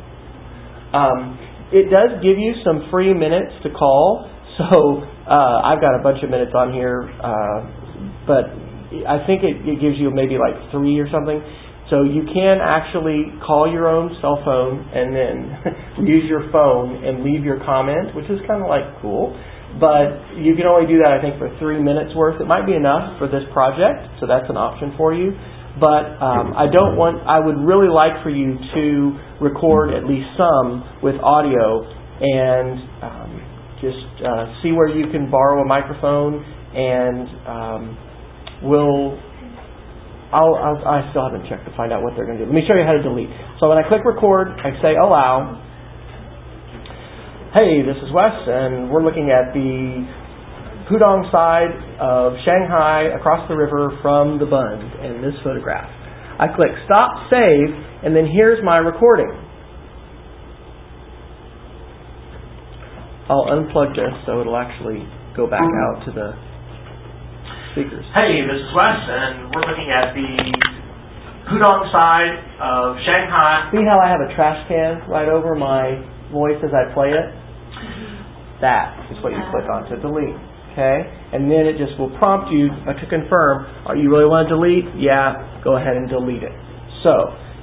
Um, it does give you some free minutes to call. So uh, I've got a bunch of minutes on here, uh, but I think it, it gives you maybe like three or something. So you can actually call your own cell phone and then (laughs) use your phone and leave your comment, which is kind of like cool. But you can only do that, I think, for three minutes worth. It might be enough for this project, so that's an option for you. But um, I don't want. I would really like for you to record at least some with audio and um, just uh, see where you can borrow a microphone, and um, we'll. I'll, I'll, I still haven't checked to find out what they're going to do. Let me show you how to delete. So when I click record, I say allow. Hey, this is Wes, and we're looking at the Pudong side of Shanghai across the river from the Bund in this photograph. I click stop, save, and then here's my recording. I'll unplug this so it'll actually go back mm-hmm. out to the speakers. Hey, this is Wes, and we're looking at the Pudong side of Shanghai. See how I have a trash can right over my voice as I play it? Mm-hmm. That is what you click on to delete. Okay? And then it just will prompt you to confirm, are you really want to delete? Yeah, go ahead and delete it. So,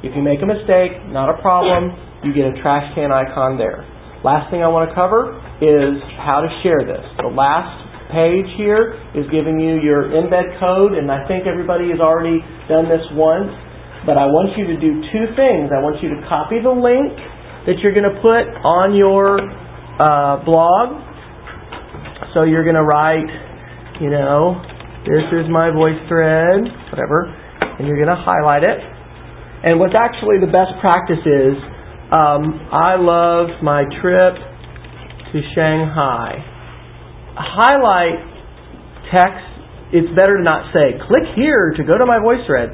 if you make a mistake, not a problem, you get a trash can icon there. Last thing I want to cover is how to share this. The last page here is giving you your embed code, and I think everybody has already done this once. But I want you to do two things. I want you to copy the link that you're going to put on your uh, blog. So you're going to write, you know, this is my voice thread, whatever, and you're going to highlight it. And what's actually the best practice is um, I love my trip to Shanghai. Highlight text. It's better to not say, click here to go to my voice thread.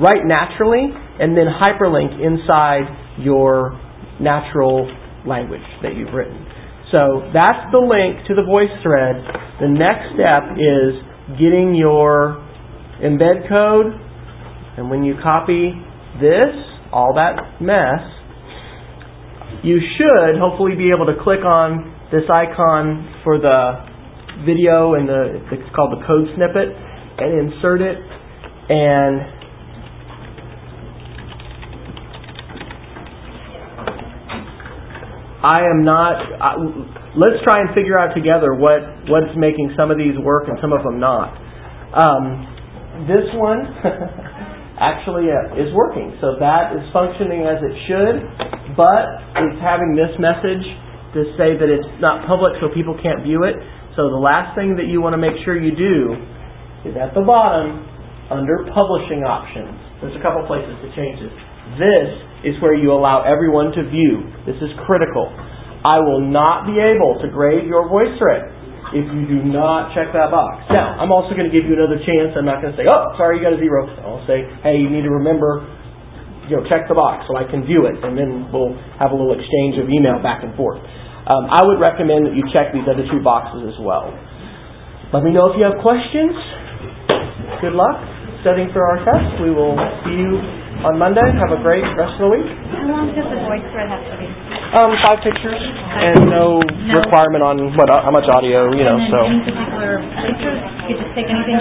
Write naturally and then hyperlink inside your natural language that you've written. So that's the link to the voice thread. The next step is getting your embed code, and when you copy this, all that mess, you should hopefully be able to click on this icon for the video and the it's called the code snippet and insert it and I am not. I, let's try and figure out together what what's making some of these work and some of them not. Um, this one (laughs) actually uh, is working, so that is functioning as it should, but it's having this message to say that it's not public, so people can't view it. So the last thing that you want to make sure you do is at the bottom under publishing options. There's a couple places to change this. This is where you allow everyone to view. This is critical. I will not be able to grade your voice thread if you do not check that box. Now, I'm also going to give you another chance. I'm not going to say, oh, sorry, you got a zero. I'll say, hey, you need to remember, you know, check the box so I can view it, and then we'll have a little exchange of email back and forth. Um, I would recommend that you check these other two boxes as well. Let me know if you have questions. Good luck studying for our test. We will see you on Monday. Have a great rest of the week. How long does the voice thread have to be? Um, five pictures and no, No. requirement on what how much audio, you know. And So any particular places? You could just take anything